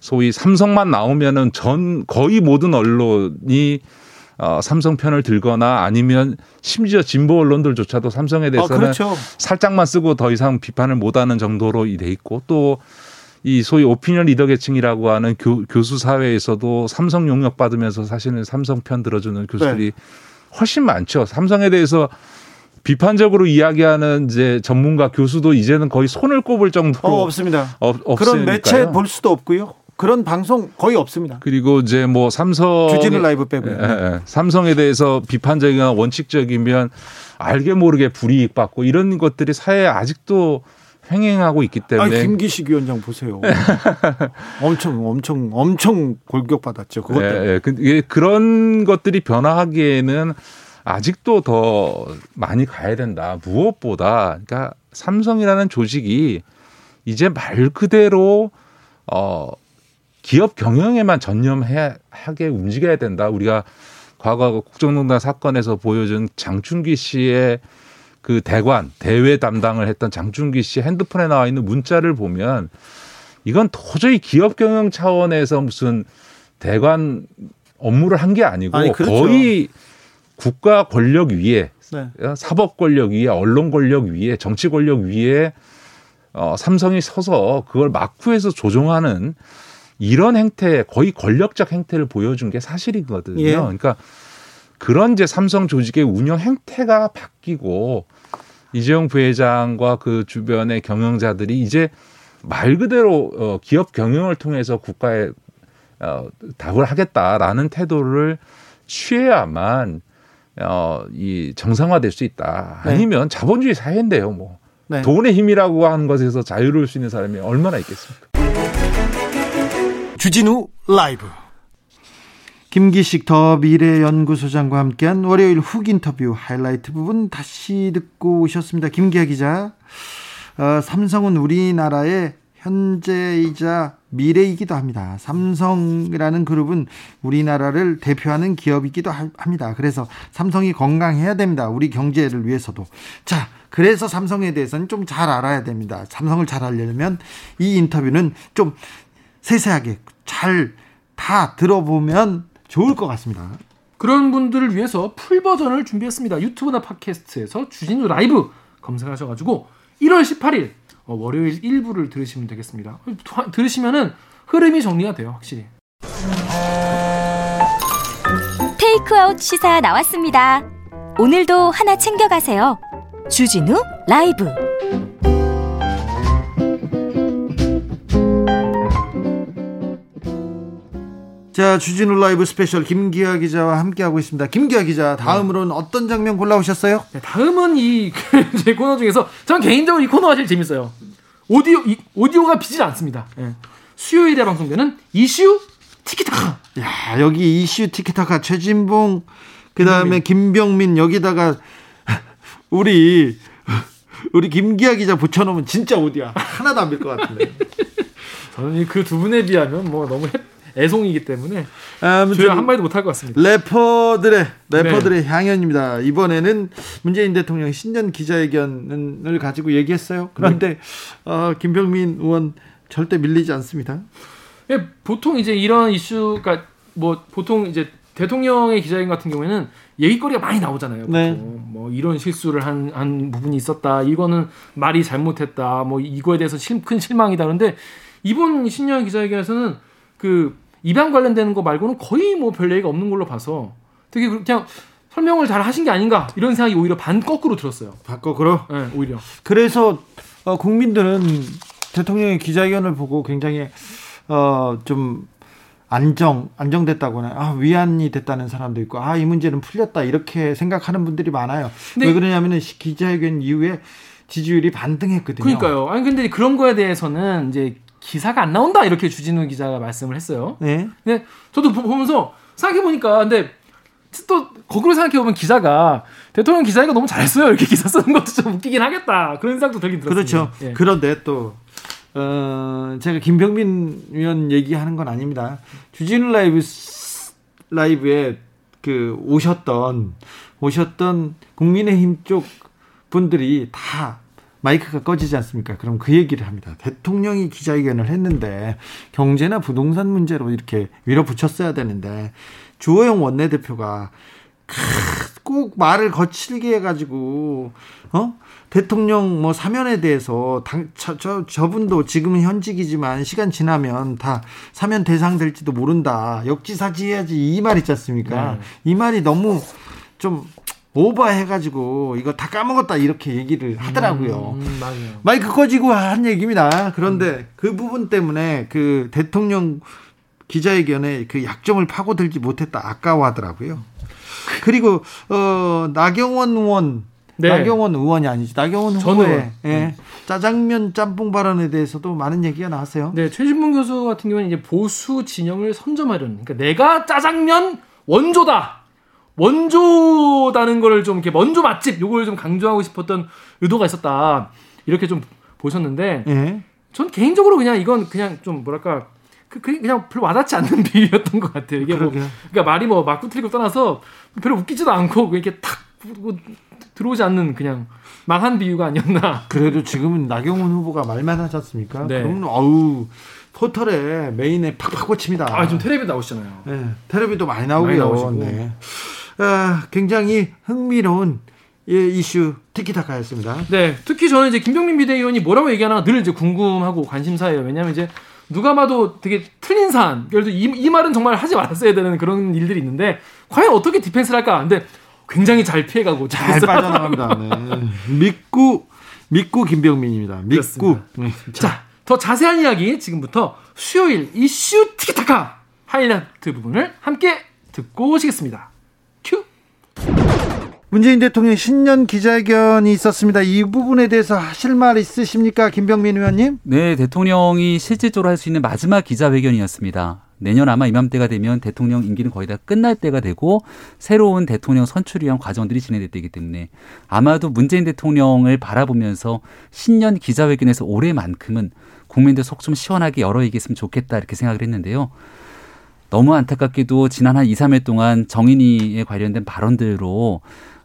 소위 삼성만 나오면은 전 거의 모든 언론이 어, 삼성 편을 들거나 아니면 심지어 진보 언론들조차도 삼성에 아, 대해서는 그렇죠. 살짝만 쓰고 더 이상 비판을 못하는 정도로 돼 있고 또 이 소위 오피니언 리더 계층이라고 하는 교, 교수 사회에서도 삼성 용역 받으면서 사실은 삼성 편 들어주는 교수들이 네. 훨씬 많죠. 삼성에 대해서 비판적으로 이야기하는 이제 전문가 교수도 이제는 거의 손을 꼽을 정도로 어, 없습니다. 없, 그런. 매체 볼 수도 없고요. 그런 방송 거의 없습니다. 그리고 이제 뭐 삼성 주진우 라이브 빼고요. 예, 예. 삼성에 대해서 비판적이나 원칙적이면 알게 모르게 불이익 받고 이런 것들이 사회에 아직도 횡행하고 있기 아, 때문에 김기식 위원장 보세요. 엄청 엄청 엄청 골격 받았죠. 그것 때문에. 예, 예. 그런 것들이 변화하기에는 아직도 더 많이 가야 된다. 무엇보다 그러니까 삼성이라는 조직이 이제 말 그대로 어 기업 경영에만 전념해 하게 움직여야 된다. 우리가 과거 국정농단 사건에서 보여준 장충기 씨의 그 대관 대외 담당을 했던 장충기 씨 핸드폰에 나와 있는 문자를 보면 이건 도저히 기업 경영 차원에서 무슨 대관 업무를 한 게 아니고 아니, 그렇죠. 거의 국가 권력 위에 네. 사법 권력 위에 언론 권력 위에 정치 권력 위에 어, 삼성이 서서 그걸 막후해서 조종하는 이런 행태 거의 권력적 행태를 보여준 게 사실이거든요. 예. 그러니까 그런 이제 삼성 조직의 운영 행태가 바뀌고 이재용 부회장과 그 주변의 경영자들이 이제 말 그대로 어, 기업 경영을 통해서 국가에 어, 답을 하겠다라는 태도를 취해야만 어, 이 정상화될 수 있다. 네. 아니면 자본주의 사회인데요, 뭐. 네. 돈의 힘이라고 하는 것에서 자유로울 수 있는 사람이 얼마나 있겠습니까? 주진우 라이브 김기식 더 미래연구소장과 함께한 월요일 훅 인터뷰 하이라이트 부분 다시 듣고 오셨습니다. 김기아 기자. 어, 삼성은 우리나라의 현재이자 미래이기도 합니다. 삼성이라는 그룹은 우리나라를 대표하는 기업이기도 하- 합니다. 그래서 삼성이 건강해야 됩니다. 우리 경제를 위해서도. 자, 그래서 삼성에 대해서는 좀 잘 알아야 됩니다. 삼성을 잘 알려면 이 인터뷰는 좀 세세하게 잘 다 들어보면 좋을 것 같습니다. 그런 분들을 위해서 풀 버전을 준비했습니다. 유튜브나 팟캐스트에서 주진우 라이브 검색하셔가지고 1월 18일 어, 월요일 1부를 들으시면 되겠습니다. 도- 들으시면은 흐름이 정리가 돼요, 확실히. 테이크아웃 시사 나왔습니다. 오늘도 하나 챙겨가세요. 주진우 라이브. 자, 주진우 라이브 스페셜 김기아 기자와 함께하고 있습니다. 김기아 기자, 다음으로는 어떤 장면 골라오셨어요? 네, 다음은 이 제 코너 중에서 전 개인적으로 이 코너가 제일 재밌어요. 오디오 이, 오디오가 비질 않습니다. 예. 수요일에 방송되는 이슈 티키타카. 야, 여기 이슈 티키타카 최진봉, 그 다음에 김병민, 여기다가 우리, 우리 김기아 기자 붙여놓으면 진짜 오디야. 하나도 안 빌 것 같은데. 저는 그 두 분에 비하면 뭐 너무 해- 애송이기 때문에 저희가 한 마디도 못할 것 같습니다. 래퍼들의 래퍼들의 네. 향연입니다. 이번에는 문재인 대통령 신년 기자회견을 가지고 얘기했어요. 그런데 어, 김병민 의원 절대 밀리지 않습니다. 예, 보통 이제 이런 이슈가 뭐 보통 이제 대통령의 기자회견 같은 경우에는 얘기거리가 많이 나오잖아요. 네. 뭐 이런 실수를 한, 한 부분이 있었다. 이거는 말이 잘못했다. 뭐 이거에 대해서 실, 큰 실망이다. 그런데 이번 신년 기자회견에서는 그 입양 관련되는 거 말고는 거의 뭐 별 얘기가 없는 걸로 봐서 되게 그냥 설명을 잘 하신 게 아닌가 이런 생각이 오히려 반 거꾸로 들었어요. 바꿔그러. 예, 오히려. 그래서 어, 국민들은 대통령의 기자회견을 보고 굉장히 어, 좀 안정 안정됐다거나 아 위안이 됐다는 사람도 있고 아 이 문제는 풀렸다 이렇게 생각하는 분들이 많아요. 왜 그러냐면은 시- 기자회견 이후에 지지율이 반등했거든요. 그러니까요. 아니 근데 그런 거에 대해서는 이제 기사가 안 나온다 이렇게 주진우 기자가 말씀을 했어요. 네. 근데 저도 보- 보면서 생각해 보니까 근데 또 거꾸로 생각해 보면 기자가 대통령 기자회견 너무 잘했어요 이렇게 기사 쓰는 것도 좀 웃기긴 하겠다 그런 생각도 들긴 들었습니다. 그렇죠. 예. 그런데 또 어, 제가 김병민 의원 얘기하는 건 아닙니다. 주진우 라이브 스- 라이브에 그 오셨던 오셨던 국민의힘 쪽 분들이 다 마이크가 꺼지지 않습니까? 그럼 그 얘기를 합니다. 대통령이 기자회견을 했는데 경제나 부동산 문제로 이렇게 밀어붙였어야 되는데 주호영 원내대표가 꼭 말을 거칠게 해가지고 어 대통령 뭐 사면에 대해서 당, 저, 저 저분도 지금은 현직이지만 시간 지나면 다 사면 대상 될지도 모른다 역지사지해야지 이 말 있지 않습니까 네. 이 말이 너무 좀 오버해가지고 이거 다 까먹었다 이렇게 얘기를 하더라고요. 음, 맞아요. 마이크 꺼지고 한 얘기입니다. 그런데 그 부분 때문에 그 대통령 기자회견에 그 약점을 파고들지 못했다 아까워하더라고요. 그리고 어 나경원 의원 네. 나경원 의원이 아니지 나경원 전 후보의. 예, 짜장면 짬뽕 발언에 대해서도 많은 얘기가 나왔어요. 네, 최진봉 교수 같은 경우는 이제 보수 진영을 선점하려는 그러니까 내가 짜장면 원조다. 원조다는 거를 좀 이렇게 원조 맛집 요걸 좀 강조하고 싶었던 의도가 있었다. 이렇게 좀 보셨는데 예. 전 개인적으로 그냥 이건 그냥 좀 뭐랄까 그, 그- 그냥 별로 와닿지 않는 비유였던 것 같아요. 이게 뭐 그러게요. 그러니까 말이 뭐 맞고 틀리고 떠나서 별로 웃기지도 않고 이렇게 탁 들어오지 않는 그냥 망한 비유가 아니었나. 그래도 지금은 나경원 후보가 말만 하지 않습니까? 네. 그러면 어우 포털에 메인에 팍팍 꽂힙니다. 아, 지금 텔레비 나오시잖아요. 네, 텔레비도 많이 나오고요. 많이 나오시고. 네. 아, 굉장히 흥미로운 예, 이슈 티키타카였습니다. 네, 특히 저는 이제 김병민 비대위원이 뭐라고 얘기하나 늘 이제 궁금하고 관심사예요. 왜냐하면 이제 누가 봐도 되게 틀린 사안. 예를 들어 이, 이 말은 정말 하지 말았어야 되는 그런 일들이 있는데 과연 어떻게 디펜스를 할까? 근데 굉장히 잘 피해가고 잘 빠져나갑니다. 네. 믿고 믿고 김병민입니다. 믿고. 네. 자, 더 자세한 이야기 지금부터 수요일 이슈 티키타카 하이라이트 부분을 함께 듣고 오시겠습니다. 큐. 문재인 대통령 신년 기자회견이 있었습니다. 이 부분에 대해서 하실 말 있으십니까, 김병민 의원님? 네, 대통령이 실질적으로 할 수 있는 마지막 기자회견이었습니다. 내년 아마 이맘때가 되면 대통령 임기는 거의 다 끝날 때가 되고 새로운 대통령 선출을 위한 과정들이 진행될 때이기 때문에 아마도 문재인 대통령을 바라보면서 신년 기자회견에서 올해만큼은 국민들 속 좀 시원하게 열어 얘기했으면 좋겠다 이렇게 생각을 했는데요. 너무 안타깝게도 지난 한 2, 3일 동안 정인이에 관련된 발언들로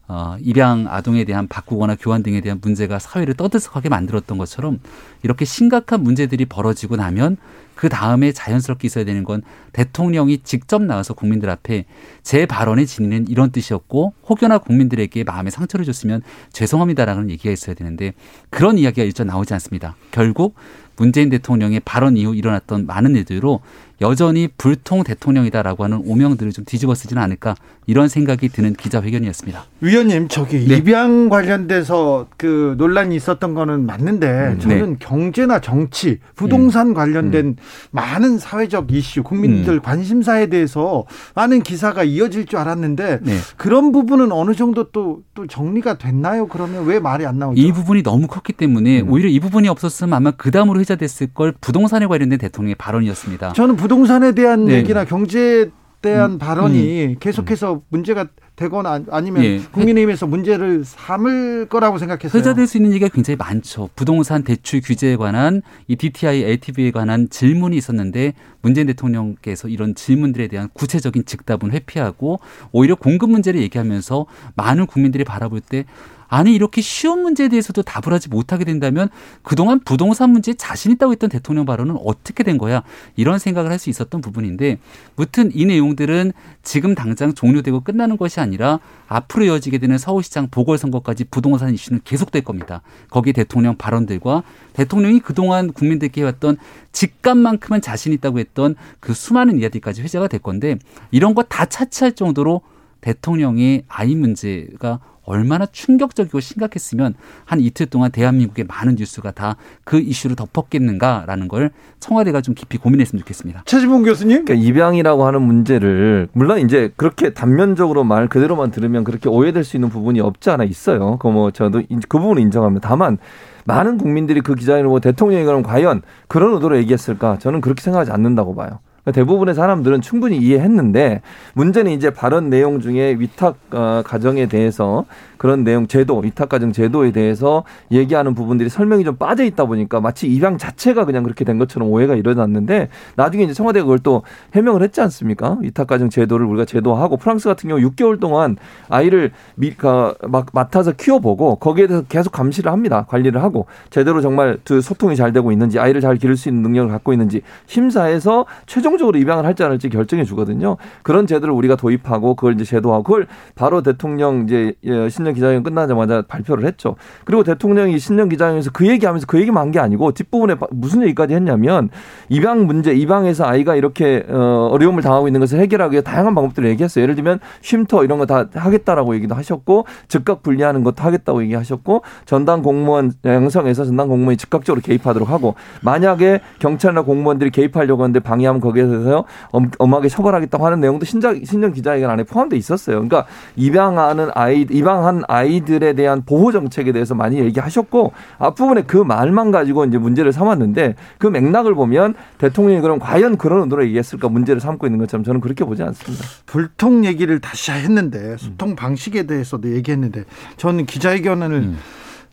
어, 입양 아동에 대한 바꾸거나 교환 등에 대한 문제가 사회를 떠들썩하게 만들었던 것처럼 이렇게 심각한 문제들이 벌어지고 나면 그 다음에 자연스럽게 있어야 되는 건 대통령이 직접 나와서 국민들 앞에 제 발언의 진위는 이런 뜻이었고 혹여나 국민들에게 마음에 상처를 줬으면 죄송합니다라는 얘기가 있어야 되는데 그런 이야기가 일절 나오지 않습니다. 결국 문재인 대통령의 발언 이후 일어났던 많은 일들로 여전히 불통 대통령이다라고 하는 오명들을 좀 뒤집어 쓰지는 않을까 이런 생각이 드는 기자회견이었습니다. 위원님, 저기 네. 입양 관련돼서 그 논란이 있었던 거는 맞는데 저는 경제나 정치, 부동산 관련된 많은 사회적 이슈, 국민들 관심사에 대해서 많은 기사가 이어질 줄 알았는데 네. 그런 부분은 어느 정도 또, 또 정리가 됐나요? 그러면 왜 말이 안 나오죠? 이 부분이 너무 컸기 때문에 오히려 이 부분이 없었으면 아마 그 다음으로 회자됐을 걸 부동산에 관련된 대통령의 발언이었습니다. 저는 부동산에 대한 네. 얘기나 경제 에 대한 음, 발언이 계속해서 문제가 되거나 아니면 예. 국민의힘에서 문제를 삼을 거라고 생각했어요. 회자될 수 있는 얘기가 굉장히 많죠. 부동산 대출 규제에 관한 이 DTI, LTV에 관한 질문이 있었는데 문재인 대통령께서 이런 질문들에 대한 구체적인 즉답은 회피하고 오히려 공급 문제를 얘기하면서 많은 국민들이 바라볼 때 아니 이렇게 쉬운 문제에 대해서도 답을 하지 못하게 된다면 그동안 부동산 문제에 자신 있다고 했던 대통령 발언은 어떻게 된 거야 이런 생각을 할 수 있었던 부분인데 무튼 이 내용들은 지금 당장 종료되고 끝나는 것이 아니라 앞으로 이어지게 되는 서울시장 보궐선거까지 부동산 이슈는 계속될 겁니다. 거기에 대통령 발언들과 대통령이 그동안 국민들께 해왔던 직감만큼은 자신 있다고 했던 그 수많은 이야기까지 회자가 될 건데 이런 거 다 차치할 정도로 대통령의 아이 문제가 얼마나 충격적이고 심각했으면 한 이틀 동안 대한민국의 많은 뉴스가 다 그 이슈로 덮었겠는가라는 걸 청와대가 좀 깊이 고민했으면 좋겠습니다. 최지봉 교수님. 그러니까 입양이라고 하는 문제를 물론 이제 그렇게 단면적으로 말 그대로만 들으면 그렇게 오해될 수 있는 부분이 없지 않아 있어요. 그 뭐 저도 인- 그 부분을 인정합니다. 다만 많은 국민들이 그 기자회견을 보고 대통령이 그럼 과연 그런 의도로 얘기했을까? 저는 그렇게 생각하지 않는다고 봐요. 그러니까 대부분의 사람들은 충분히 이해했는데 문제는 이제 발언 내용 중에 위탁 어, 가정에 대해서 그런 내용 제도 위탁 가정 제도에 대해서 얘기하는 부분들이 설명이 좀 빠져 있다 보니까 마치 입양 자체가 그냥 그렇게 된 것처럼 오해가 일어났는데 나중에 이제 청와대가 그걸 또 해명을 했지 않습니까? 위탁 가정 제도를 우리가 제도화하고 프랑스 같은 경우 6개월 동안 아이를 미, 가, 막 맡아서 키워보고 거기에 대해서 계속 감시를 합니다. 관리를 하고 제대로 정말 그 소통이 잘 되고 있는지 아이를 잘 기를 수 있는 능력을 갖고 있는지 심사해서 최종적으로 입양을 할지 안 할지 결정해 주거든요. 그런 제도를 우리가 도입하고 그걸 이제 제도하고 그걸 바로 대통령 이제 예, 신년 기자회견 끝나자마자 발표를 했죠. 그리고 대통령이 신년 기자회견에서 그 얘기하면서 그 얘기만 한 게 아니고 뒷부분에 바- 무슨 얘기까지 했냐면 입양 문제, 입양에서 아이가 이렇게 어, 어려움을 당하고 있는 것을 해결하기 위해 다양한 방법들을 얘기했어요. 예를 들면 쉼터 이런 거 다 하겠다라고 얘기도 하셨고 즉각 분리하는 것도 하겠다고 얘기하셨고 전담 공무원 양성해서 전담 공무원이 즉각적으로 개입하도록 하고 만약에 경찰이나 공무원들이 개입하려고 하는데 방해하면 거기에 대해서 엄, 엄하게 처벌하겠다고 하는 내용도 신작, 신년 기자회견 안에 포함돼 있었어요. 그러니까 입양하는 아이, 입양 한 아이들에 대한 보호 정책에 대해서 많이 얘기하셨고 앞부분에 그 말만 가지고 이제 문제를 삼았는데 그 맥락을 보면 대통령이 그럼 과연 그런 의도로 얘기했을까 문제를 삼고 있는 것처럼 저는 그렇게 보지 않습니다. 불통 얘기를 다시 했는데 소통 방식에 대해서도 얘기했는데 저는 기자회견을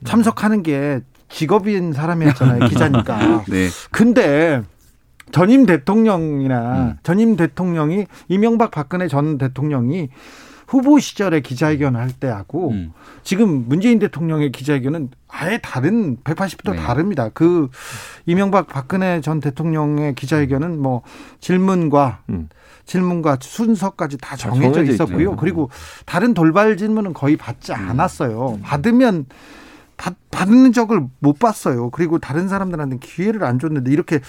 참석하는 게 직업인 사람이었잖아요 기자니까 네. 근데 전임 대통령이나 음. 전임 대통령이 이명박 박근혜 전 대통령이 후보 시절에 기자회견 할 때하고 음. 지금 문재인 대통령의 기자회견은 아예 다른 180도 네. 다릅니다. 그 이명박 박근혜 전 대통령의 기자회견은 뭐 질문과 음. 질문과 순서까지 다다 정해져 정해져 있었고요. 있죠. 그리고 다른 돌발 질문은 거의 받지 음. 않았어요. 받으면 받, 받는 적을 못 봤어요. 그리고 다른 사람들한테 기회를 안 줬는데 이렇게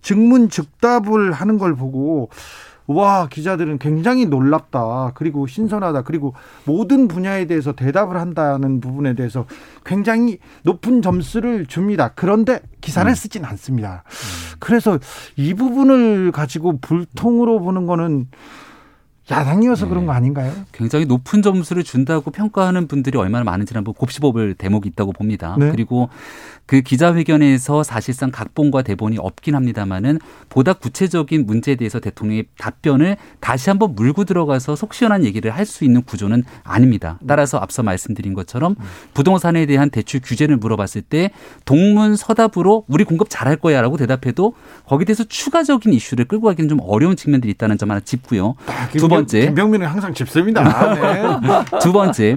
증문즉답을 하는 걸 보고 와 기자들은 굉장히 놀랍다. 그리고 신선하다. 그리고 모든 분야에 대해서 대답을 한다는 부분에 대해서 굉장히 높은 점수를 줍니다. 그런데 기사를 쓰진 않습니다. 그래서 이 부분을 가지고 불통으로 보는 거는 야당이어서 그런 거 아닌가요? 굉장히 높은 점수를 준다고 평가하는 분들이 얼마나 많은지 한번 곱씹어볼 대목이 있다고 봅니다. 네. 그리고 그 기자회견에서 사실상 각본과 대본이 없긴 합니다만은 보다 구체적인 문제에 대해서 대통령의 답변을 다시 한번 물고 들어가서 속 시원한 얘기를 할 수 있는 구조는 아닙니다. 따라서 앞서 말씀드린 것처럼 부동산에 대한 대출 규제를 물어봤을 때 동문 서답으로 우리 공급 잘할 거야라고 대답해도 거기에 대해서 추가적인 이슈를 끌고 가기는 좀 어려운 측면들이 있다는 점 하나 짚고요. 두 번 째. 김병민은 항상 짚습니다. 네. 두 번째,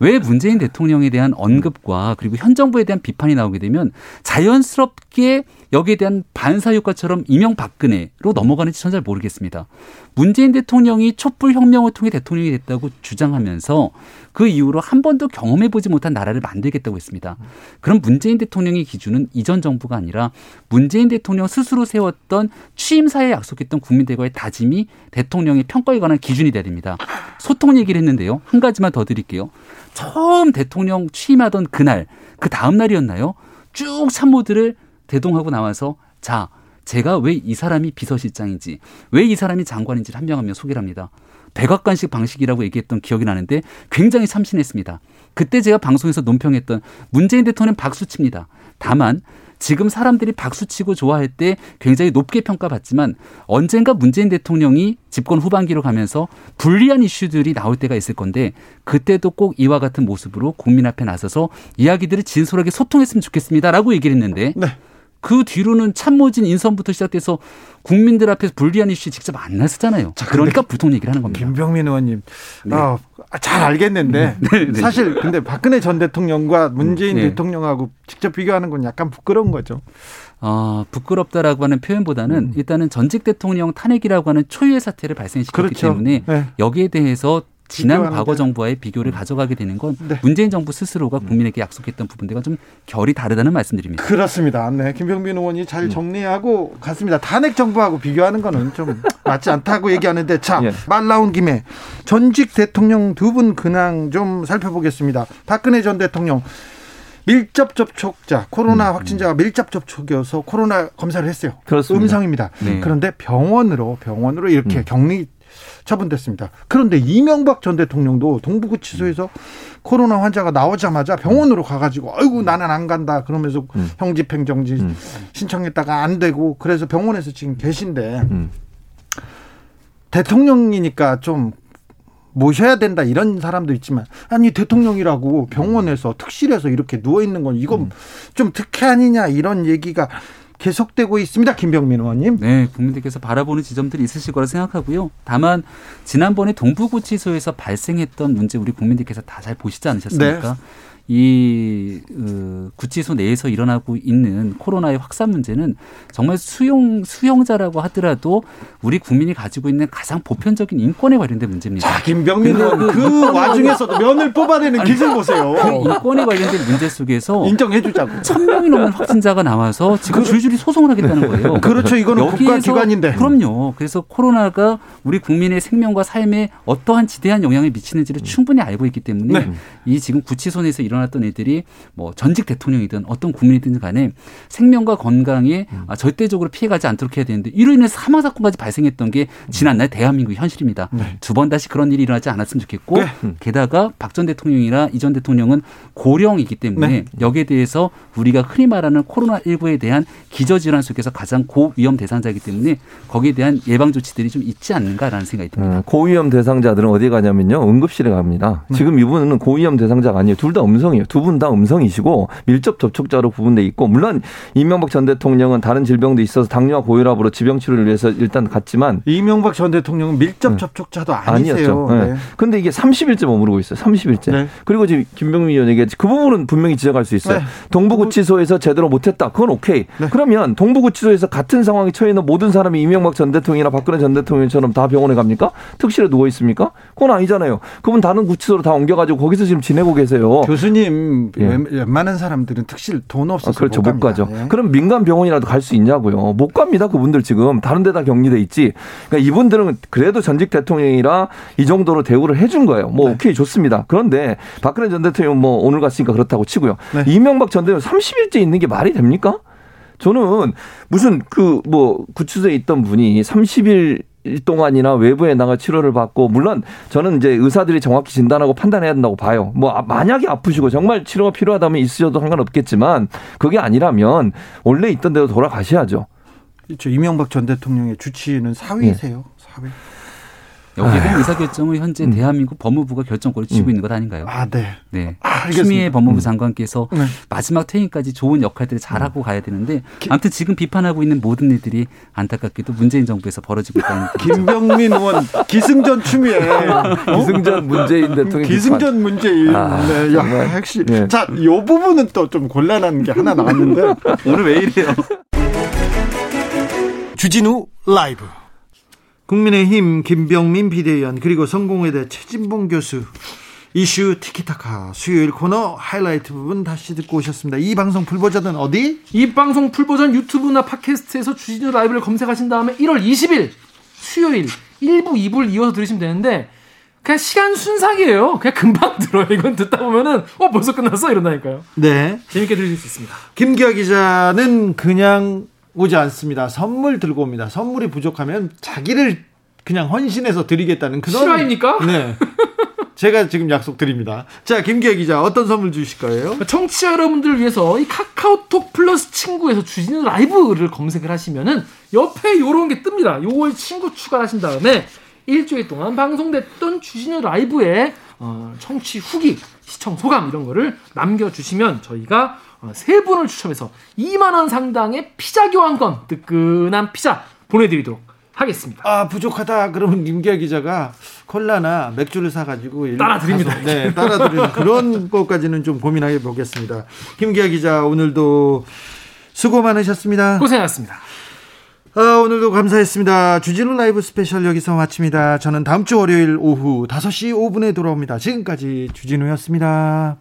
왜 문재인 대통령에 대한 언급과 그리고 현 정부에 대한 비판이 나오게 되면 자연스럽게 여기에 대한 반사효과처럼 이명박근혜로 넘어가는지 전 잘 모르겠습니다. 문재인 대통령이 촛불 혁명을 통해 대통령이 됐다고 주장하면서 그 이후로 한 번도 경험해 보지 못한 나라를 만들겠다고 했습니다. 그럼 문재인 대통령의 기준은 이전 정부가 아니라 문재인 대통령 스스로 세웠던 취임사에 약속했던 국민들과의 다짐이 대통령의 평가에 관한 기준이 됩니다. 소통 얘기를 했는데요. 한 가지만 더 드릴게요. 처음 대통령 취임하던 그날, 그 다음 날이었나요? 쭉 참모들을 대동하고 나와서 자, 제가 왜 이 사람이 비서실장인지, 왜 이 사람이 장관인지를 한 명 한 명 소개를 합니다. 백악관식 방식이라고 얘기했던 기억이 나는데 굉장히 참신했습니다. 그때 제가 방송에서 논평했던 문재인 대통령 박수 칩니다. 다만 지금 사람들이 박수 치고 좋아할 때 굉장히 높게 평가받지만 언젠가 문재인 대통령이 집권 후반기로 가면서 불리한 이슈들이 나올 때가 있을 건데 그때도 꼭 이와 같은 모습으로 국민 앞에 나서서 이야기들을 진솔하게 소통했으면 좋겠습니다라고 얘기를 했는데 네. 그 뒤로는 참모진 인선부터 시작돼서 국민들 앞에서 불리한 이슈 직접 안 나서잖아요. 자, 그러니까 불통 얘기를 하는 겁니다. 김병민 의원님, 네. 아, 잘 알겠는데 사실 근데 박근혜 전 대통령과 문재인 네. 대통령하고 직접 비교하는 건 약간 부끄러운 거죠. 아, 부끄럽다라고 하는 표현보다는 일단은 전직 대통령 탄핵이라고 하는 초유의 사태를 발생시켰기 음. 그렇죠. 때문에 네. 여기에 대해서 지난. 과거 정부와의 비교를 가져가게 되는 건 네. 문재인 정부 스스로가 국민에게 약속했던 부분들과 좀 결이 다르다는 말씀드립니다. 그렇습니다. 네, 김병민 의원이 음. 잘 정리하고 갔습니다. 탄핵 정부하고 비교하는 거는 좀 맞지 않다고 얘기하는데 자, 예. 말 나온 김에 전직 대통령 두 분 근황 좀 살펴보겠습니다. 박근혜 전 대통령 밀접 접촉자 코로나 음, 확진자가 밀접 접촉이어서 코로나 검사를 했어요. 그렇습니다. 음성입니다. 네. 그런데 병원으로 병원으로 이렇게 음. 격리 처분됐습니다. 그런데 이명박 전 대통령도 동부구치소에서 코로나 환자가 나오자마자 병원으로 가가지고 아이고 나는 안 간다 그러면서 음. 형집행정지 음. 신청했다가 안 되고 그래서 병원에서 지금 계신데 음. 대통령이니까 좀 모셔야 된다 이런 사람도 있지만 아니 대통령이라고 병원에서 특실에서 이렇게 누워 있는 건 이건 좀 특혜 아니냐 이런 얘기가 계속되고 있습니다. 김병민 의원님. 네, 국민들께서 바라보는 지점들이 있으실 거라 생각하고요. 다만 지난번에 동부구치소에서 발생했던 문제 우리 국민들께서 다 잘 보시지 않으셨습니까? 네. 이 어, 구치소 내에서 일어나고 있는 코로나의 확산 문제는 정말 수용 수용자라고 하더라도 우리 국민이 가지고 있는 가장 보편적인 인권에 관련된 문제입니다. 자, 김병민 의원 근데 그 와중에서도 면을 뽑아내는 기술 보세요. 그 인권에 관련된 문제 속에서 인정해주자고. 천 명이 넘는 확진자가 나와서 지금 줄줄이 소송을 하겠다는 거예요. 그렇죠. 이거는 국가기관인데. 그럼요. 그래서 코로나가 우리 국민의 생명과 삶에 어떠한 지대한 영향을 미치는지를 충분히 알고 있기 때문에 네. 이 지금 구치소 내에서 일어 났던 애들이 뭐 전직 대통령이든 어떤 국민이든 간에 생명과 건강에 음. 아, 절대적으로 피해가지 않도록 해야 되는데 이로 인해서 사망 사건까지 발생했던 게 지난날 대한민국 현실입니다. 네. 두번 다시 그런 일이 일어나지 않았으면 좋겠고 네. 게다가 박 전 대통령이나 이 전 대통령은 고령이기 때문에 네. 여기에 대해서 우리가 흔히 말하는 코로나19에 대한 기저질환 속에서 가장 고위험 대상자이기 때문에 거기에 대한 예방 조치들이 좀 있지 않는가라는 생각이 듭니다. 어, 고위험 대상자들은 어디 가냐면요. 응급실에 갑니다. 지금 이분은 고위험 대상자가 아니에요. 둘다 음성 음성이에요. 두 분 다 음성이시고 밀접 접촉자로 구분돼 있고 물론 이명박 전 대통령은 다른 질병도 있어서 당뇨와 고혈압으로 지병 치료를 위해서 일단 갔지만 이명박 전 대통령은 밀접 네. 접촉자도 아니세요. 아니었죠. 네. 네. 근데 이게 30일째 머무르고 있어요. 30일째. 네. 그리고 지금 김병민 의원 얘기했지 그 부분은 분명히 지적할 수 있어요. 네. 동부구치소에서 제대로 못했다. 그건 오케이. 네. 그러면 동부구치소에서 같은 상황에 처해 있는 모든 사람이 이명박 전 대통령이나 박근혜 전 대통령처럼 다 병원에 갑니까? 특실에 누워 있습니까? 그건 아니잖아요. 그분 다른 구치소로 다 옮겨가지고 거기서 지금 지내고 계세요. 교수님 예. 웬- 웬만한 사람들은 특실 돈 아, 없어서 그렇죠. 못, 갑니다. 가죠. 예. 그럼 민간 병원이라도 갈 수 있냐고요. 못 갑니다. 그분들 지금 다른 데다 격리돼 있지. 그러니까 이분들은 그래도 전직 대통령이라 이 정도로 대우를 해준 거예요. 뭐 네. 오케이 좋습니다. 그런데 박근혜 전 대통령 뭐 오늘 갔으니까 그렇다고 치고요. 네. 이명박 전 대통령 30일째 있는 게 말이 됩니까? 저는 무슨 그 뭐 구치소에 있던 분이 30일 동안이나 외부에 나가 치료를 받고 물론 저는 이제 의사들이 정확히 진단하고 판단해야 된다고 봐요. 뭐 아- 만약에 아프시고 정말 치료가 필요하다면 있으셔도 상관없겠지만 그게 아니라면 원래 있던 대로 돌아가셔야죠. 그렇죠. 이명박 전 대통령의 주치의는 사위세요. 사위. 여기에 대한 의사결정을 현재 음. 대한민국 법무부가 결정권을 쥐고 음. 있는 것 아닌가요? 아, 네. 네. 아. 추미애 법무부 음. 장관께서 네. 마지막 퇴임까지 좋은 역할들을 잘하고 가야 되는데 아무튼 지금 비판하고 있는 모든 일들이 안타깝게도 문재인 정부에서 벌어지고 있다는 김병민 의원 기승전 추미애. 어? 기승전 문재인 대통령 기승전 문재인. 아, 네, 야. 역시. 네. 자, 요 부분은 또 좀 곤란한 게 하나 나왔는데. 오늘 왜 이래요? 주진우 라이브. 국민의힘 김병민 비대위원 그리고 성공회대 최진봉 교수 이슈 티키타카 수요일 코너 하이라이트 부분 다시 듣고 오셨습니다. 이 방송 풀버전은 어디? 이 방송 풀버전 유튜브나 팟캐스트에서 주진우 라이브를 검색하신 다음에 1월 20일 수요일 1부, 2부를 이어서 들으시면 되는데 그냥 시간 순삭이에요. 그냥 금방 들어요. 이건 듣다 보면은 어 벌써 끝났어 이런다니까요. 네. 재밌게 들으실 수 있습니다. 김기아 기자는 그냥 오지 않습니다. 선물 들고 옵니다. 선물이 부족하면 자기를 그냥 헌신해서 드리겠다는 그런 실화입니까? 네. 제가 지금 약속 드립니다. 자, 김기아 기자 어떤 선물 주실 거예요? 청취자 여러분들을 위해서 이 카카오톡 플러스 친구에서 주진우 라이브를 검색을 하시면은 옆에 요런 게 뜹니다. 요걸 친구 추가하신 다음에 일주일 동안 방송됐던 주진우 라이브의 어, 청취 후기, 시청 소감 이런 거를 남겨주시면 저희가 어, 세 분을 추첨해서 2만 원 상당의 피자 교환권, 뜨끈한 피자 보내드리도록 하겠습니다. 아, 부족하다. 그러면 김기아 기자가 콜라나 맥주를 사가지고 일- 따라 드립니다. 가서, 네, 따라 드리는 그런 것까지는 좀 고민해 보겠습니다. 김기아 기자 오늘도 수고 많으셨습니다. 고생하셨습니다. 아, 오늘도 감사했습니다. 주진우 라이브 스페셜 여기서 마칩니다. 저는 다음 주 월요일 오후 5시 5분에 돌아옵니다. 지금까지 주진우였습니다.